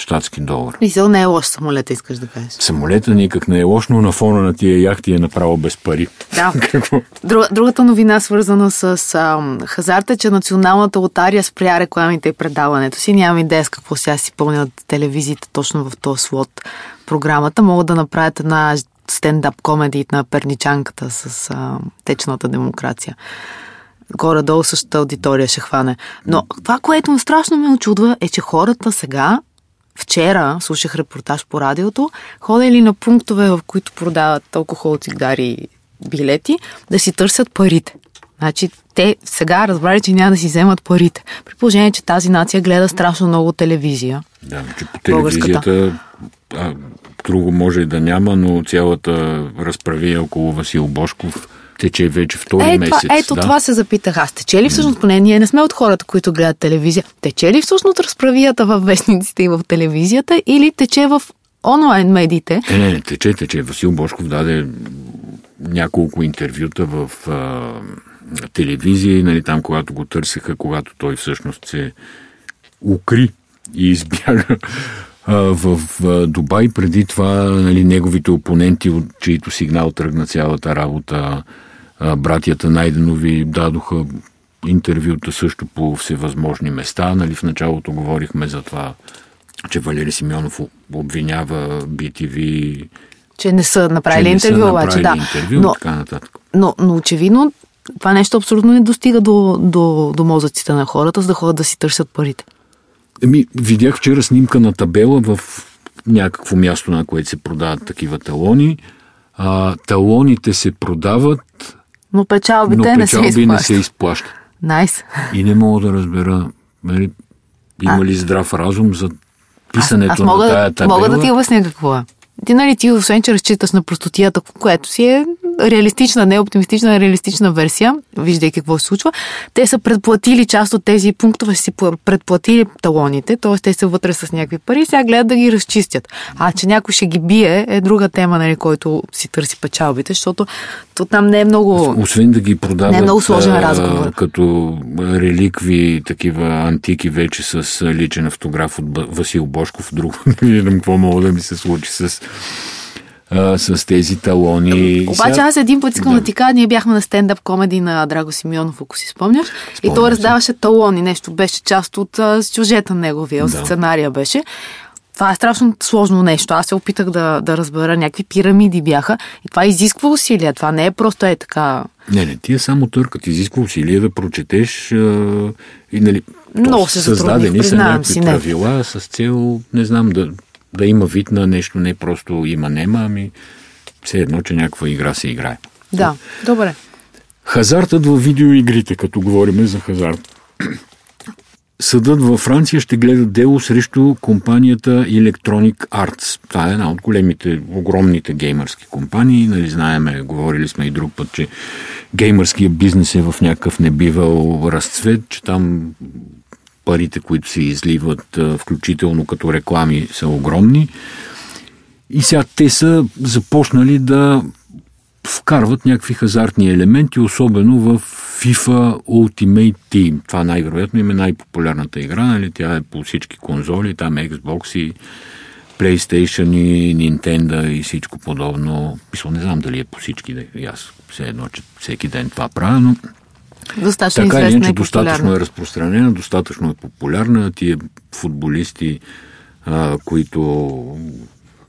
щатски долар. Мисъл не е лош самолета, искаш да кажеш. Самолета никак не е лош, но на фона на тия яхти е направо без пари. Да. Друг, другата новина, свързана с а, хазарта, че националната лотария спря рекламите и предаването си. Нямам идея с какво сега си пълнят телевизиите точно в този слот програмата. Могат да направят една стендап комеди на перничанката с а, течната демокрация горе-долу същата аудитория ще хване. Но това, което страшно ме очудва, е, че хората сега Вчера слушах репортаж по радиото, ходили на пунктове, в които продават алкохол, цигари и билети, да си търсят парите. Значи те сега разбрали, че няма да си вземат парите. При положение, че тази нация гледа страшно много телевизия. Да, че по телевизията а, друго може и да няма, но цялата разправи около Васил Бошков тече вече втори е, месец. Това, ето да? това се запитах аз. Тече ли всъщност, поне ние не сме от хората, които гледат телевизия, тече ли всъщност разправията в вестниците и в телевизията или тече в онлайн медиите? Не, не, не, тече, тече. Васил Бошков даде няколко интервюта в а, телевизия, нали, там, когато го търсеха, когато той всъщност се укри и избяга в, Дубай. Преди това нали, неговите опоненти, от чието сигнал тръгна цялата работа, братята Найденови дадоха интервюта също по всевъзможни места. Нали, в началото говорихме за това, че Валери Симеонов обвинява BTV че не са направили че интервю, са обаче, да. Интервю, но, така нататък. Но, но очевидно това нещо абсолютно не достига до, до, до мозъците на хората, за да ходят да си търсят парите. Еми, видях вчера снимка на табела в някакво място, на което се продават такива талони. А, талоните се продават, но печалбите но не, се изплащат. не се изплащат. Найс. И не мога да разбера, нали, има ли здрав разум за писането аз, аз мога, на тая табела. Мога да ти обясня какво е. Ти, нали, ти освен, че разчиташ на простотията, което си е реалистична, не оптимистична, реалистична версия, виждайки какво се случва, те са предплатили част от тези пунктове, си предплатили талоните, т.е. те са вътре с някакви пари, сега гледат да ги разчистят. А че някой ще ги бие, е друга тема, нали, който си търси печалбите, защото то там не е много... Освен да ги продават не е много сложен разговор. като реликви, такива антики вече с личен автограф от Васил Бошков, друго не виждам какво мога да ми се случи с а, с тези талони. Обаче Сега... аз един път искам да. да ти кажа, ние бяхме на стендъп комеди на Драго Симеонов, ако си спомняш, Спомням и той раздаваше талони, нещо беше част от а, сюжета неговия, да. сценария беше. това е страшно сложно нещо. Аз се опитах да, да разбера, някакви пирамиди бяха и това изисква усилия. Това не е просто е така. Не, не, тия само търкат. Изисква усилия да прочетеш а, и нали, Много се създадени са някакви си, не. правила с цел, не знам, да, да има вид на нещо, не просто има-нема, ами все едно, че някаква игра се играе. Да, добре. Хазартът в видеоигрите, като говорим за хазарт. Съдът във Франция ще гледа дело срещу компанията Electronic Arts. Това е една от големите, огромните геймърски компании. Нали, знаеме, говорили сме и друг път, че геймърския бизнес е в някакъв небивал разцвет, че там парите, които се изливат, включително като реклами, са огромни. И сега те са започнали да вкарват някакви хазартни елементи, особено в FIFA Ultimate Team. Това най-вероятно им е най-популярната игра, нали? Тя е по всички конзоли, там Xbox и PlayStation и Nintendo и всичко подобно. Мисля, не знам дали е по всички, аз все едно, че всеки ден това правя, но Достатъчно така или иначе достатъчно е разпространена, достатъчно е популярна. Тия футболисти, а, които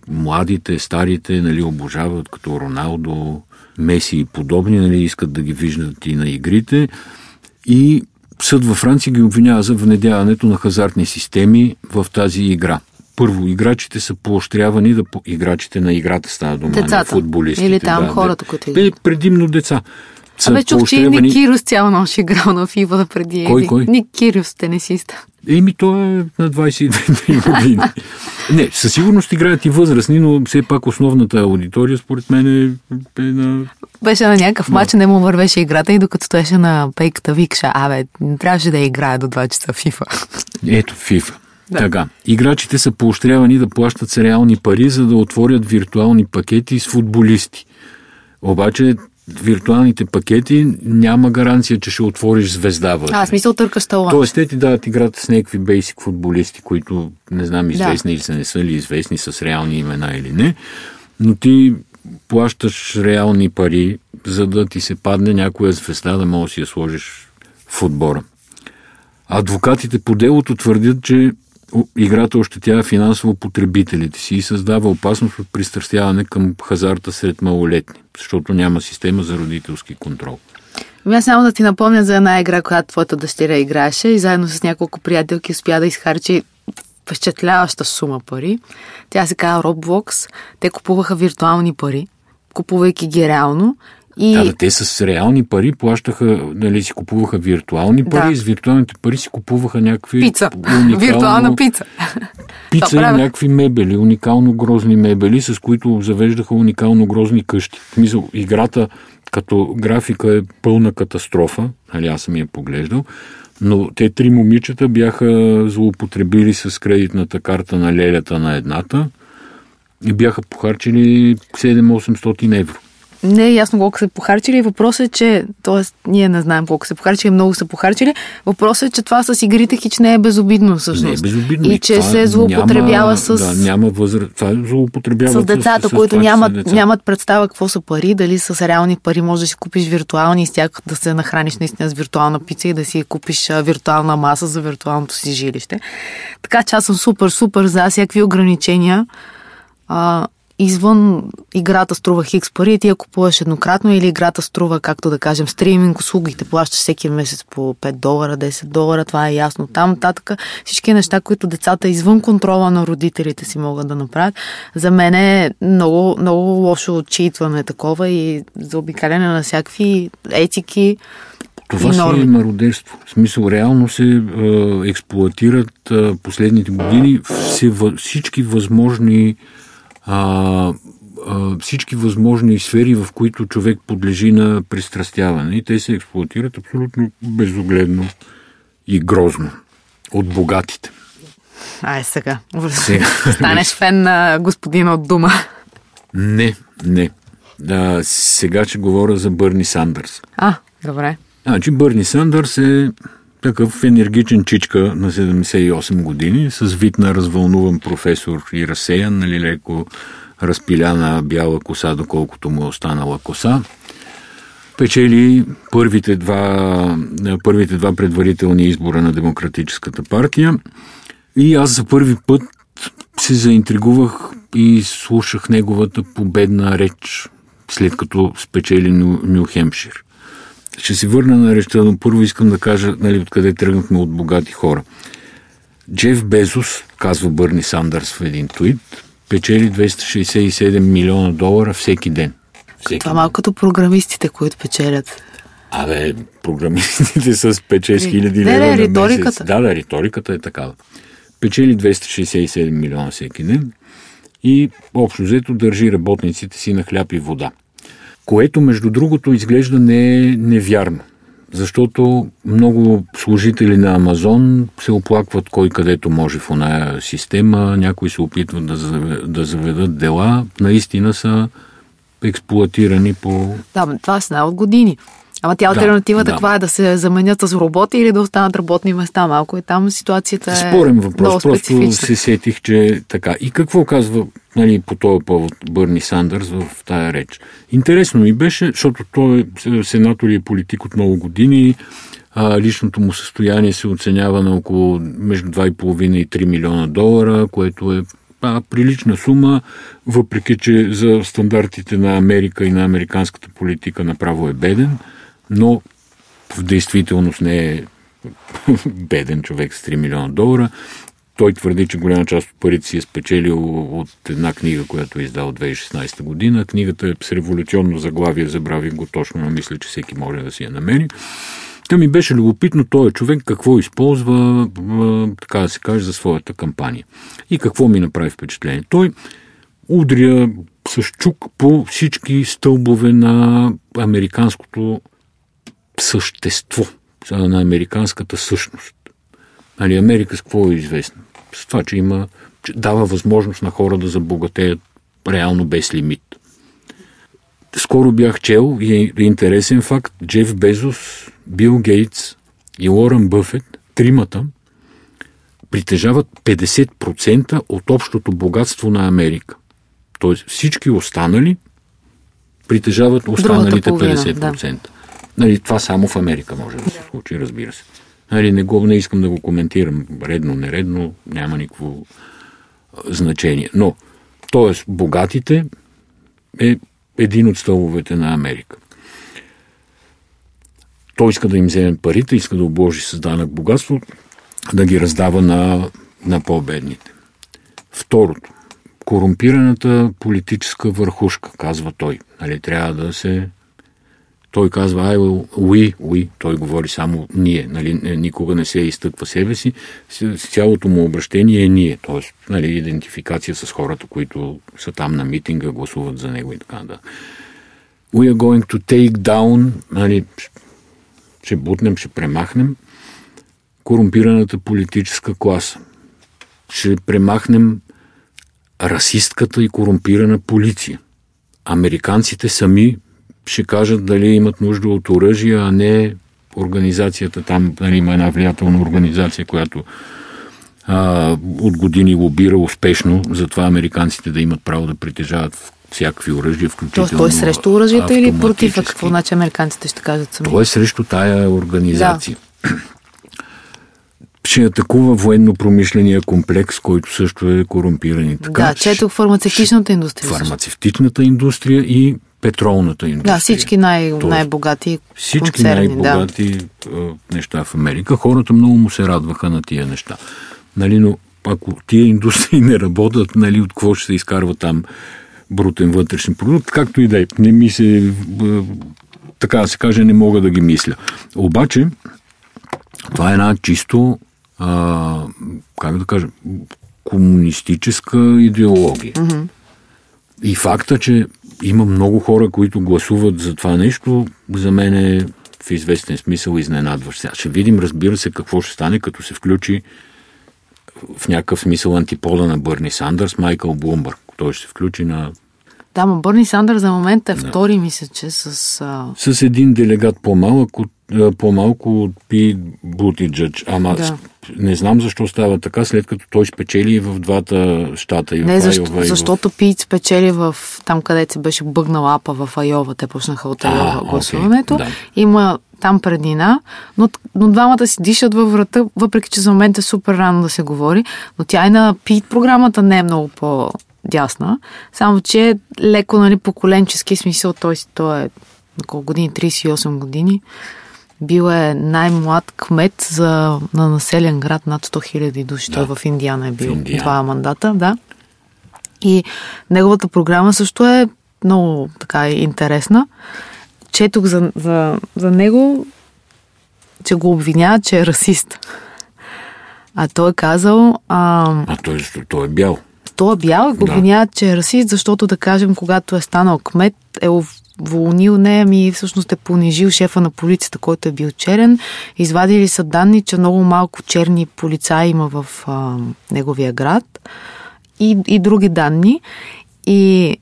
младите, старите, нали, обожават, като Роналдо, Меси и подобни, нали, искат да ги виждат и на игрите. И съд във Франция ги обвинява за внедяването на хазартни системи в тази игра. Първо, играчите са поощрявани да играчите на играта става дума, Децата. футболистите. Или там да, хората, които играят. предимно деца. Са Абе, чух, че и поощрявани- Ник Кирус цяла нощ играл на фива преди. Кой, кой? Ник Кирус, тенисиста. Еми, той е на 22 години. Не, със сигурност играят и възрастни, но все пак основната аудитория, според мен, е, е на... Беше на някакъв матч, не му вървеше играта и докато стоеше на пейката, викша, абе, трябваше да играе до 2 часа FIFA. Ето, FIFA. Да. Така. Играчите са поощрявани да плащат с реални пари, за да отворят виртуални пакети с футболисти. Обаче, виртуалните пакети няма гаранция, че ще отвориш звезда вътре. А, смисъл търкаш талант. Тоест, те ти дават играта с някакви бейсик футболисти, които не знам известни или са не са ли известни с реални имена или не, но ти плащаш реални пари, за да ти се падне някоя звезда, да можеш да си я сложиш в отбора. Адвокатите по делото твърдят, че играта ощетява финансово потребителите си и създава опасност от пристрастяване към хазарта сред малолетни, защото няма система за родителски контрол. Ами аз само да ти напомня за една игра, която твоята дъщеря играеше и заедно с няколко приятелки успя да изхарчи впечатляваща сума пари. Тя се казва Roblox. Те купуваха виртуални пари, купувайки ги реално. И Да, да, те с реални пари плащаха, нали, си купуваха виртуални пари Да. с виртуалните пари си купуваха някакви... пица. уникално- Виртуална пица. Пица и някакви мебели, уникално грозни мебели, с които завеждаха уникално грозни къщи. В смисъл, играта като графика е пълна катастрофа, нали, аз съм я поглеждал, но те три момичета бяха злоупотребили с кредитната карта на лелята на едната и бяха похарчили 7-800 евро. Не е ясно колко са похарчили. Въпросът е, че, т.е. ние не знаем колко са похарчили, много са похарчили. Въпросът е, че това с игрите хич не е безобидно всъщност. Не е безобидно. И че това се злоупотребява няма, с, Да, няма възраст. Това е злоупотребява с децата, с, които това, че са нямат, деца. нямат представа какво са пари, дали с реални пари можеш да си купиш виртуални и с тях да се нахраниш наистина с виртуална пица и да си купиш виртуална маса за виртуалното си жилище. Така че аз съм супер, супер за всякакви ограничения. А, извън играта струва хикс пари, ти я купуваш еднократно или играта струва, както да кажем, стриминг услугите, плащаш всеки месец по 5 долара, 10 долара, това е ясно. Там нататък всички неща, които децата извън контрола на родителите си могат да направят, за мен е много, много лошо отчитване такова и за обикаляне на всякакви етики Това си е мародерство. В смисъл, реално се е, експлуатират е, последните години все, всички възможни а, а, всички възможни сфери, в които човек подлежи на пристрастяване. И те се експлуатират абсолютно безогледно и грозно от богатите. Ай сега. Сега. Станеш фен на господина от дума. Не, не. Да, сега ще говоря за Бърни Сандърс. А, добре. Значи Бърни Сандърс е такъв енергичен чичка на 78 години, с вид на развълнуван професор и разсеян, нали, леко разпиляна бяла коса, доколкото му е останала коса. Печели първите два, първите два предварителни избора на Демократическата партия. И аз за първи път се заинтригувах и слушах неговата победна реч, след като спечели Ню Хемшир. Ще се върна на речта, но първо искам да кажа нали, откъде тръгнахме от богати хора. Джеф Безос, казва Бърни Сандърс в един твит, печели 267 милиона долара всеки ден. Всеки Това малко като програмистите, които печелят. Абе, програмистите с 5-6 хиляди лева не, риториката. Да, да, риториката е такава. Печели 267 милиона всеки ден и общо взето държи работниците си на хляб и вода. Което, между другото, изглежда не е невярно. Защото много служители на Амазон се оплакват кой където може в оная система, някои се опитват да заведат дела, наистина са експлуатирани по... Да, това е от години. Ама тя альтернативата да, каква е? Да се заменят с роботи или да останат работни места? Малко и там ситуацията е Спорен въпрос, просто се сетих, че така. И какво казва нали, по този повод Бърни Сандърс в тая реч? Интересно ми беше, защото той е сенатор и е политик от много години, а, личното му състояние се оценява на около между 2,5 и 3 милиона долара, което е а, прилична сума, въпреки че за стандартите на Америка и на американската политика направо е беден но в действителност не е беден човек с 3 милиона долара. Той твърди, че голяма част от парите си е спечелил от една книга, която е издал 2016 година. Книгата е с революционно заглавие, забравих го точно, но мисля, че всеки може да си я намери. Та ми беше любопитно този човек какво използва, така да се каже, за своята кампания. И какво ми направи впечатление. Той удря с чук по всички стълбове на американското същество на американската същност. Нали, Америка с какво е известна? С това, че има, че дава възможност на хора да забогатеят реално без лимит. Скоро бях чел и е интересен факт, Джеф Безос, Бил Гейтс и Лорен Бъфет, тримата, притежават 50% от общото богатство на Америка. Тоест всички останали притежават останалите половина, 50%. Да. Нали, това само в Америка може да се случи, разбира се. Нали, не, го, не искам да го коментирам редно, нередно, няма никакво значение. Но, т.е. богатите е един от стълбовете на Америка. Той иска да им вземе парите, иска да обложи с данък богатство, да ги раздава на, на по-бедните. Второто. Корумпираната политическа върхушка, казва той. Нали, трябва да се той казва, ай, уи, уи, той говори само ние, нали, никога не се изтъква себе си, цялото му обращение е ние, т.е. Нали, идентификация с хората, които са там на митинга, гласуват за него и така да. We are going to take down, нали, ще бутнем, ще премахнем корумпираната политическа класа. Ще премахнем расистката и корумпирана полиция. Американците сами ще кажат дали имат нужда от оръжие, а не организацията. Там нали, има една влиятелна организация, която а, от години лобира успешно за това американците да имат право да притежават всякакви оръжия, включително Тоест, той е срещу оръжията или против? А какво значи американците ще кажат сами? Той е срещу тая организация. Да. Ще атакува военно-промишления комплекс, който също е корумпиран и така. Да, чето фармацевтичната индустрия. Фармацевтичната индустрия и петролната индустрия. Да, всички най- най-богати Всички концерни, най-богати да. неща в Америка. Хората много му се радваха на тия неща. Нали, но ако тия индустрии не работят, нали, от какво ще се изкарва там брутен вътрешен продукт, както и да е. Не ми се, така да се каже, не мога да ги мисля. Обаче, това е една чисто, а, как да кажа, комунистическа идеология. Mm-hmm. И факта, че има много хора, които гласуват за това нещо, за мен е в известен смисъл изненадващ. Сега ще видим, разбира се, какво ще стане, като се включи в някакъв смисъл антипода на Бърни Сандърс, Майкъл Блумбърг. Той ще се включи на да, но Бърни Сандър за момента е да. втори, мисля, че с... А... С един делегат по-малък от, по-малко от Пи Бутиджъдж. Ама да. Не знам защо става така, след като той спечели в двата щата. И не, в защо, Айова, защото в... Пит спечели в там, където беше бъгнал апа в Айова. Те почнаха от Айова гласуването. Okay, да. Има там преднина, но, но двамата си дишат във врата, въпреки че за момент е супер рано да се говори, но тя и на Пит програмата не е много по дясна, само че е леко нали, поколенчески смисъл, той, той е на колко години, 38 години, бил е най-млад кмет за, на населен град над 100 000 души. Да. Той в Индиана е бил Индиана. два мандата, да. И неговата програма също е много така интересна. Четох за, за, за него, че го обвиняват, че е расист. А той е казал... А, а той, той е бял. Той е бял и го да. обвиняват, че е расист, защото, да кажем, когато е станал кмет, е уволнил не, ами всъщност е понижил шефа на полицията, който е бил черен. Извадили са данни, че много малко черни полицаи има в а, неговия град и, и други данни. И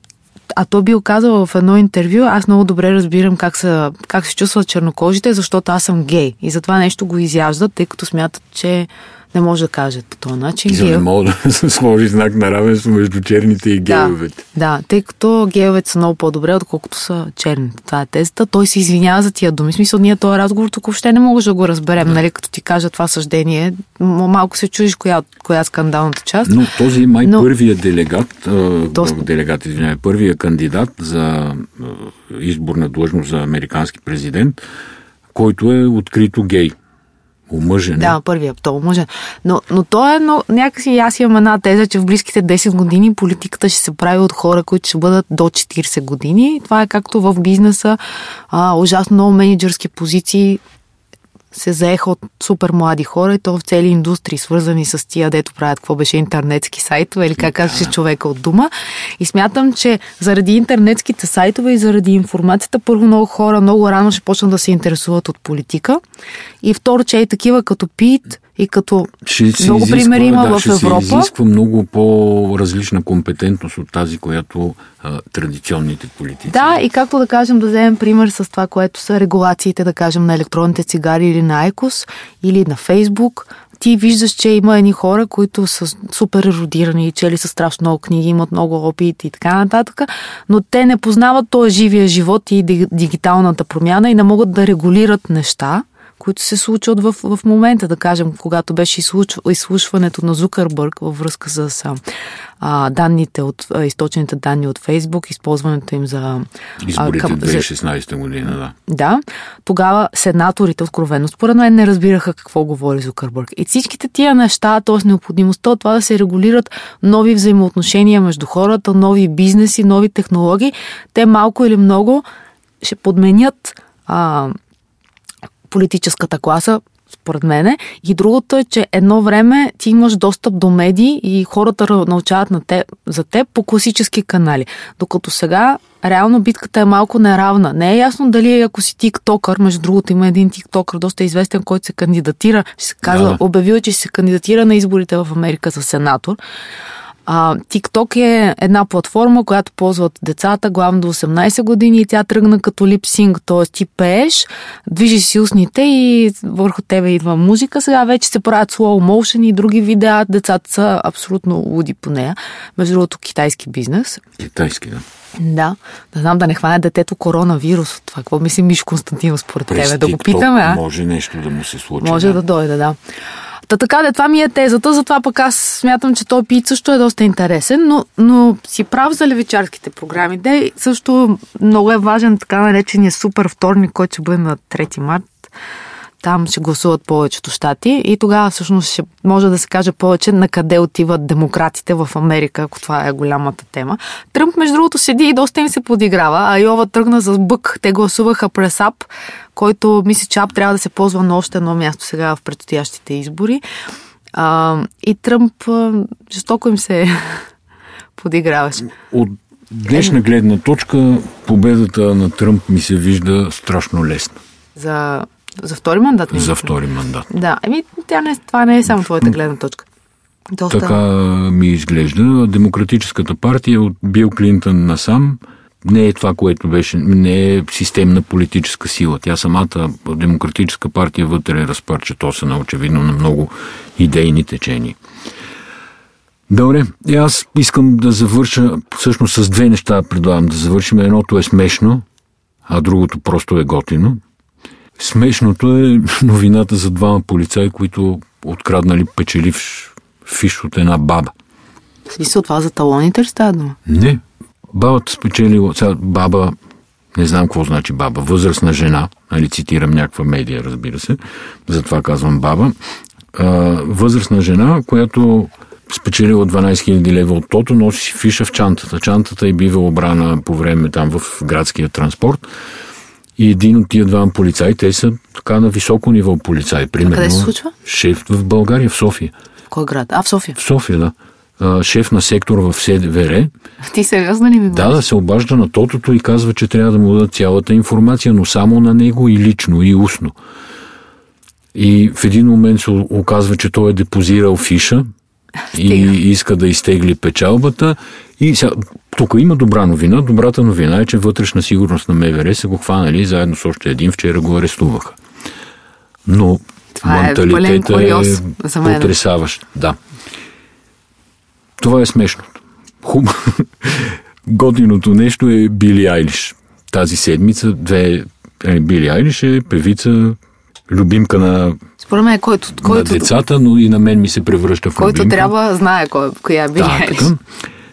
а той би казал в едно интервю, аз много добре разбирам как, са, как се чувстват чернокожите, защото аз съм гей. И затова нещо го изяждат, тъй като смятат, че не може да кажат по този начин. За да не мога да се сложи знак на равенство между черните и геовете. Да, да, тъй като геовете са много по-добре, отколкото са черните. Това е тезата. Той се извинява за тия думи. Смисъл, ние този разговор тук въобще не можеш да го разберем, да. нали, като ти кажа това съждение. Малко се чудиш коя, коя скандалната част. Но този май Но... първия делегат, Доста... делегат, извинявай, първия кандидат за избор на длъжност за американски президент, който е открито гей. Омъжен. Да, първия, то омъжен. Но, но то е, но някакси аз имам една теза, че в близките 10 години политиката ще се прави от хора, които ще бъдат до 40 години. Това е както в бизнеса, а, ужасно много менеджерски позиции се заеха от супер млади хора и то в цели индустрии, свързани с тия, дето правят какво беше интернетски сайтове или как казваше да. човека от дума. И смятам, че заради интернетските сайтове и заради информацията, първо много хора много рано ще почнат да се интересуват от политика. И второ, че и такива като Пит, и като ще много изисква, примери има да, в ще Европа. Ще изисква много по-различна компетентност от тази, която а, традиционните политици. Да, и както да кажем, да вземем пример с това, което са регулациите, да кажем, на електронните цигари или на Айкос, или на Фейсбук. Ти виждаш, че има едни хора, които са супер еродирани чели са страшно много книги, имат много опит и така нататък, но те не познават този живия живот и дигиталната промяна и не могат да регулират неща които се случват в, в момента, да кажем, когато беше изслушването на Зукърбърг във връзка с а, данните от а, източените данни от Фейсбук, използването им за... Изборите към, 2016 година, да. Да. Тогава сенаторите, откровено, според мен не разбираха какво говори Зукърбърг. И всичките тия неща, т.е. необходимостта от това да се регулират нови взаимоотношения между хората, нови бизнеси, нови технологии, те малко или много ще подменят а, политическата класа, според мене. И другото е, че едно време ти имаш достъп до медии и хората научават на те, за теб по класически канали. Докато сега реално битката е малко неравна. Не е ясно дали ако си тиктокър, между другото има един тиктокър, доста известен, който се кандидатира, ще се казва, да, да. обявил, че ще се кандидатира на изборите в Америка за сенатор. А, TikTok е една платформа, която ползват децата главно до 18 години и тя тръгна като липсинг, т.е. ти пееш, движиш си устните и върху тебе идва музика. Сега вече се правят slow motion и други видеа. Децата са абсолютно луди по нея. Между другото, китайски бизнес. Китайски, да. Да, да знам да не хване детето коронавирус от това. Какво мисли Миш Константинов според През тебе? Да го питаме, а? Може нещо да му се случи. Може да, да дойде, да. Та така де, това ми е тезата, затова пък аз смятам, че този пит също е доста интересен, но, но си прав за левичарските програми. Де, също много е важен така наречения супер вторник, който ще бъде на 3 март там ще гласуват повечето щати и тогава всъщност ще може да се каже повече на къде отиват демократите в Америка, ако това е голямата тема. Тръмп, между другото, седи и доста им се подиграва, а Йова тръгна с бък. Те гласуваха през ап, който мисля, че ап трябва да се ползва на още едно място сега в предстоящите избори. А, и Тръмп жестоко им се подиграваше. От днешна гледна точка победата на Тръмп ми се вижда страшно лесна. За за втори мандат? За втори мандат. Да, еми, тя не, това не е само твоята гледна точка. Доста... Така ми изглежда. Демократическата партия от Бил Клинтън насам не е това, което беше, не е системна политическа сила. Тя самата демократическа партия вътре е разпарчетосана, очевидно, на много идейни течения. Добре, и аз искам да завърша всъщност с две неща предлагам да завършим. Едното е смешно, а другото просто е готино. Смешното е новината за двама полицаи, които откраднали печеливш фиш от една баба. Смисъл това за талоните ли става дума? Не. Бабата спечелила, сега баба, не знам какво значи баба, възрастна жена, нали цитирам някаква медия, разбира се, затова казвам баба, а, възрастна жена, която спечелила 12 000 лева от тото, носи си фиша в чантата. Чантата е бива обрана по време там в градския транспорт. И един от тия двама полицаи, те са така на високо ниво полицаи. Примерно, къде се случва? Шеф в България, в София. В кой град? А, в София. В София, да. А, шеф на сектор в СДВР. Ти сериозно ли ми Да, да се обажда на тотото и казва, че трябва да му дадат цялата информация, но само на него и лично, и устно. И в един момент се оказва, че той е депозирал фиша, и иска да изтегли печалбата. И сега, тук има добра новина. Добрата новина е, че вътрешна сигурност на МВР са го хванали заедно с още един. Вчера го арестуваха. Но Това е менталитета е, куриоз мен. потрясаващ. Да. Това е смешното. Хубаво. Годиното нещо е Били Айлиш. Тази седмица две... е, Били Айлиш е певица, любимка на, Според мен, който, на който, децата, но и на мен ми се превръща в който любимка. трябва, знае кой, коя е Били Да, Айлиш. така.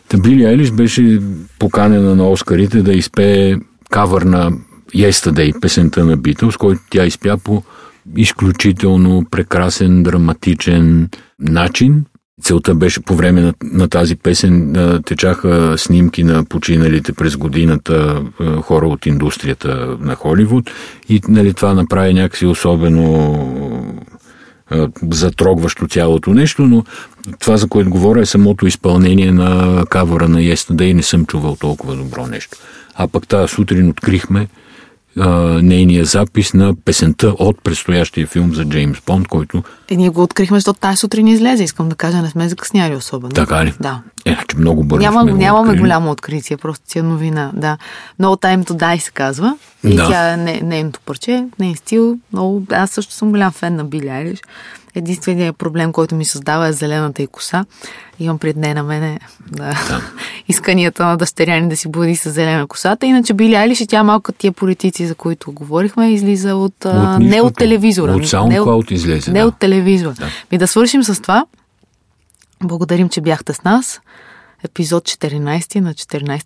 Та Били Айлиш беше поканена на Оскарите да изпее кавър на Yesterday, песента на Beatles, който тя изпя по изключително прекрасен, драматичен начин. Целта беше по време на, на тази песен да течаха снимки на починалите през годината хора от индустрията на Холивуд и нали, това направи някакси особено затрогващо цялото нещо, но това, за което говоря, е самото изпълнение на кавъра на Yesterday. Не съм чувал толкова добро нещо. А пък тази сутрин открихме а, нейния запис на песента от предстоящия филм за Джеймс Бонд, който И ние го открихме, защото тази сутрин излезе. Искам да кажа, не сме закъсняли особено. така ли? Да. Е, значи много бързо Няма, сме нямаме открили. голямо откритие, просто си е новина. Да. No Time to Die се казва. И Да. тя е не, нейното парче, нейн стил. Много, аз също съм голям фен на Били Айлиш. Единственият проблем, който ми създава е зелената и коса. Имам пред нея на мене да. исканията на дъщеря ни да си буди с зелена косата. Иначе Били Айлиш и тя малко тия политици, за които говорихме, излиза от, а, От не нищото. от телевизора. От не SoundCloud излезе, Не да. от телевизора. Да. Ми да свършим с това. Благодарим, че бяхте с нас. Епизод 14 на 14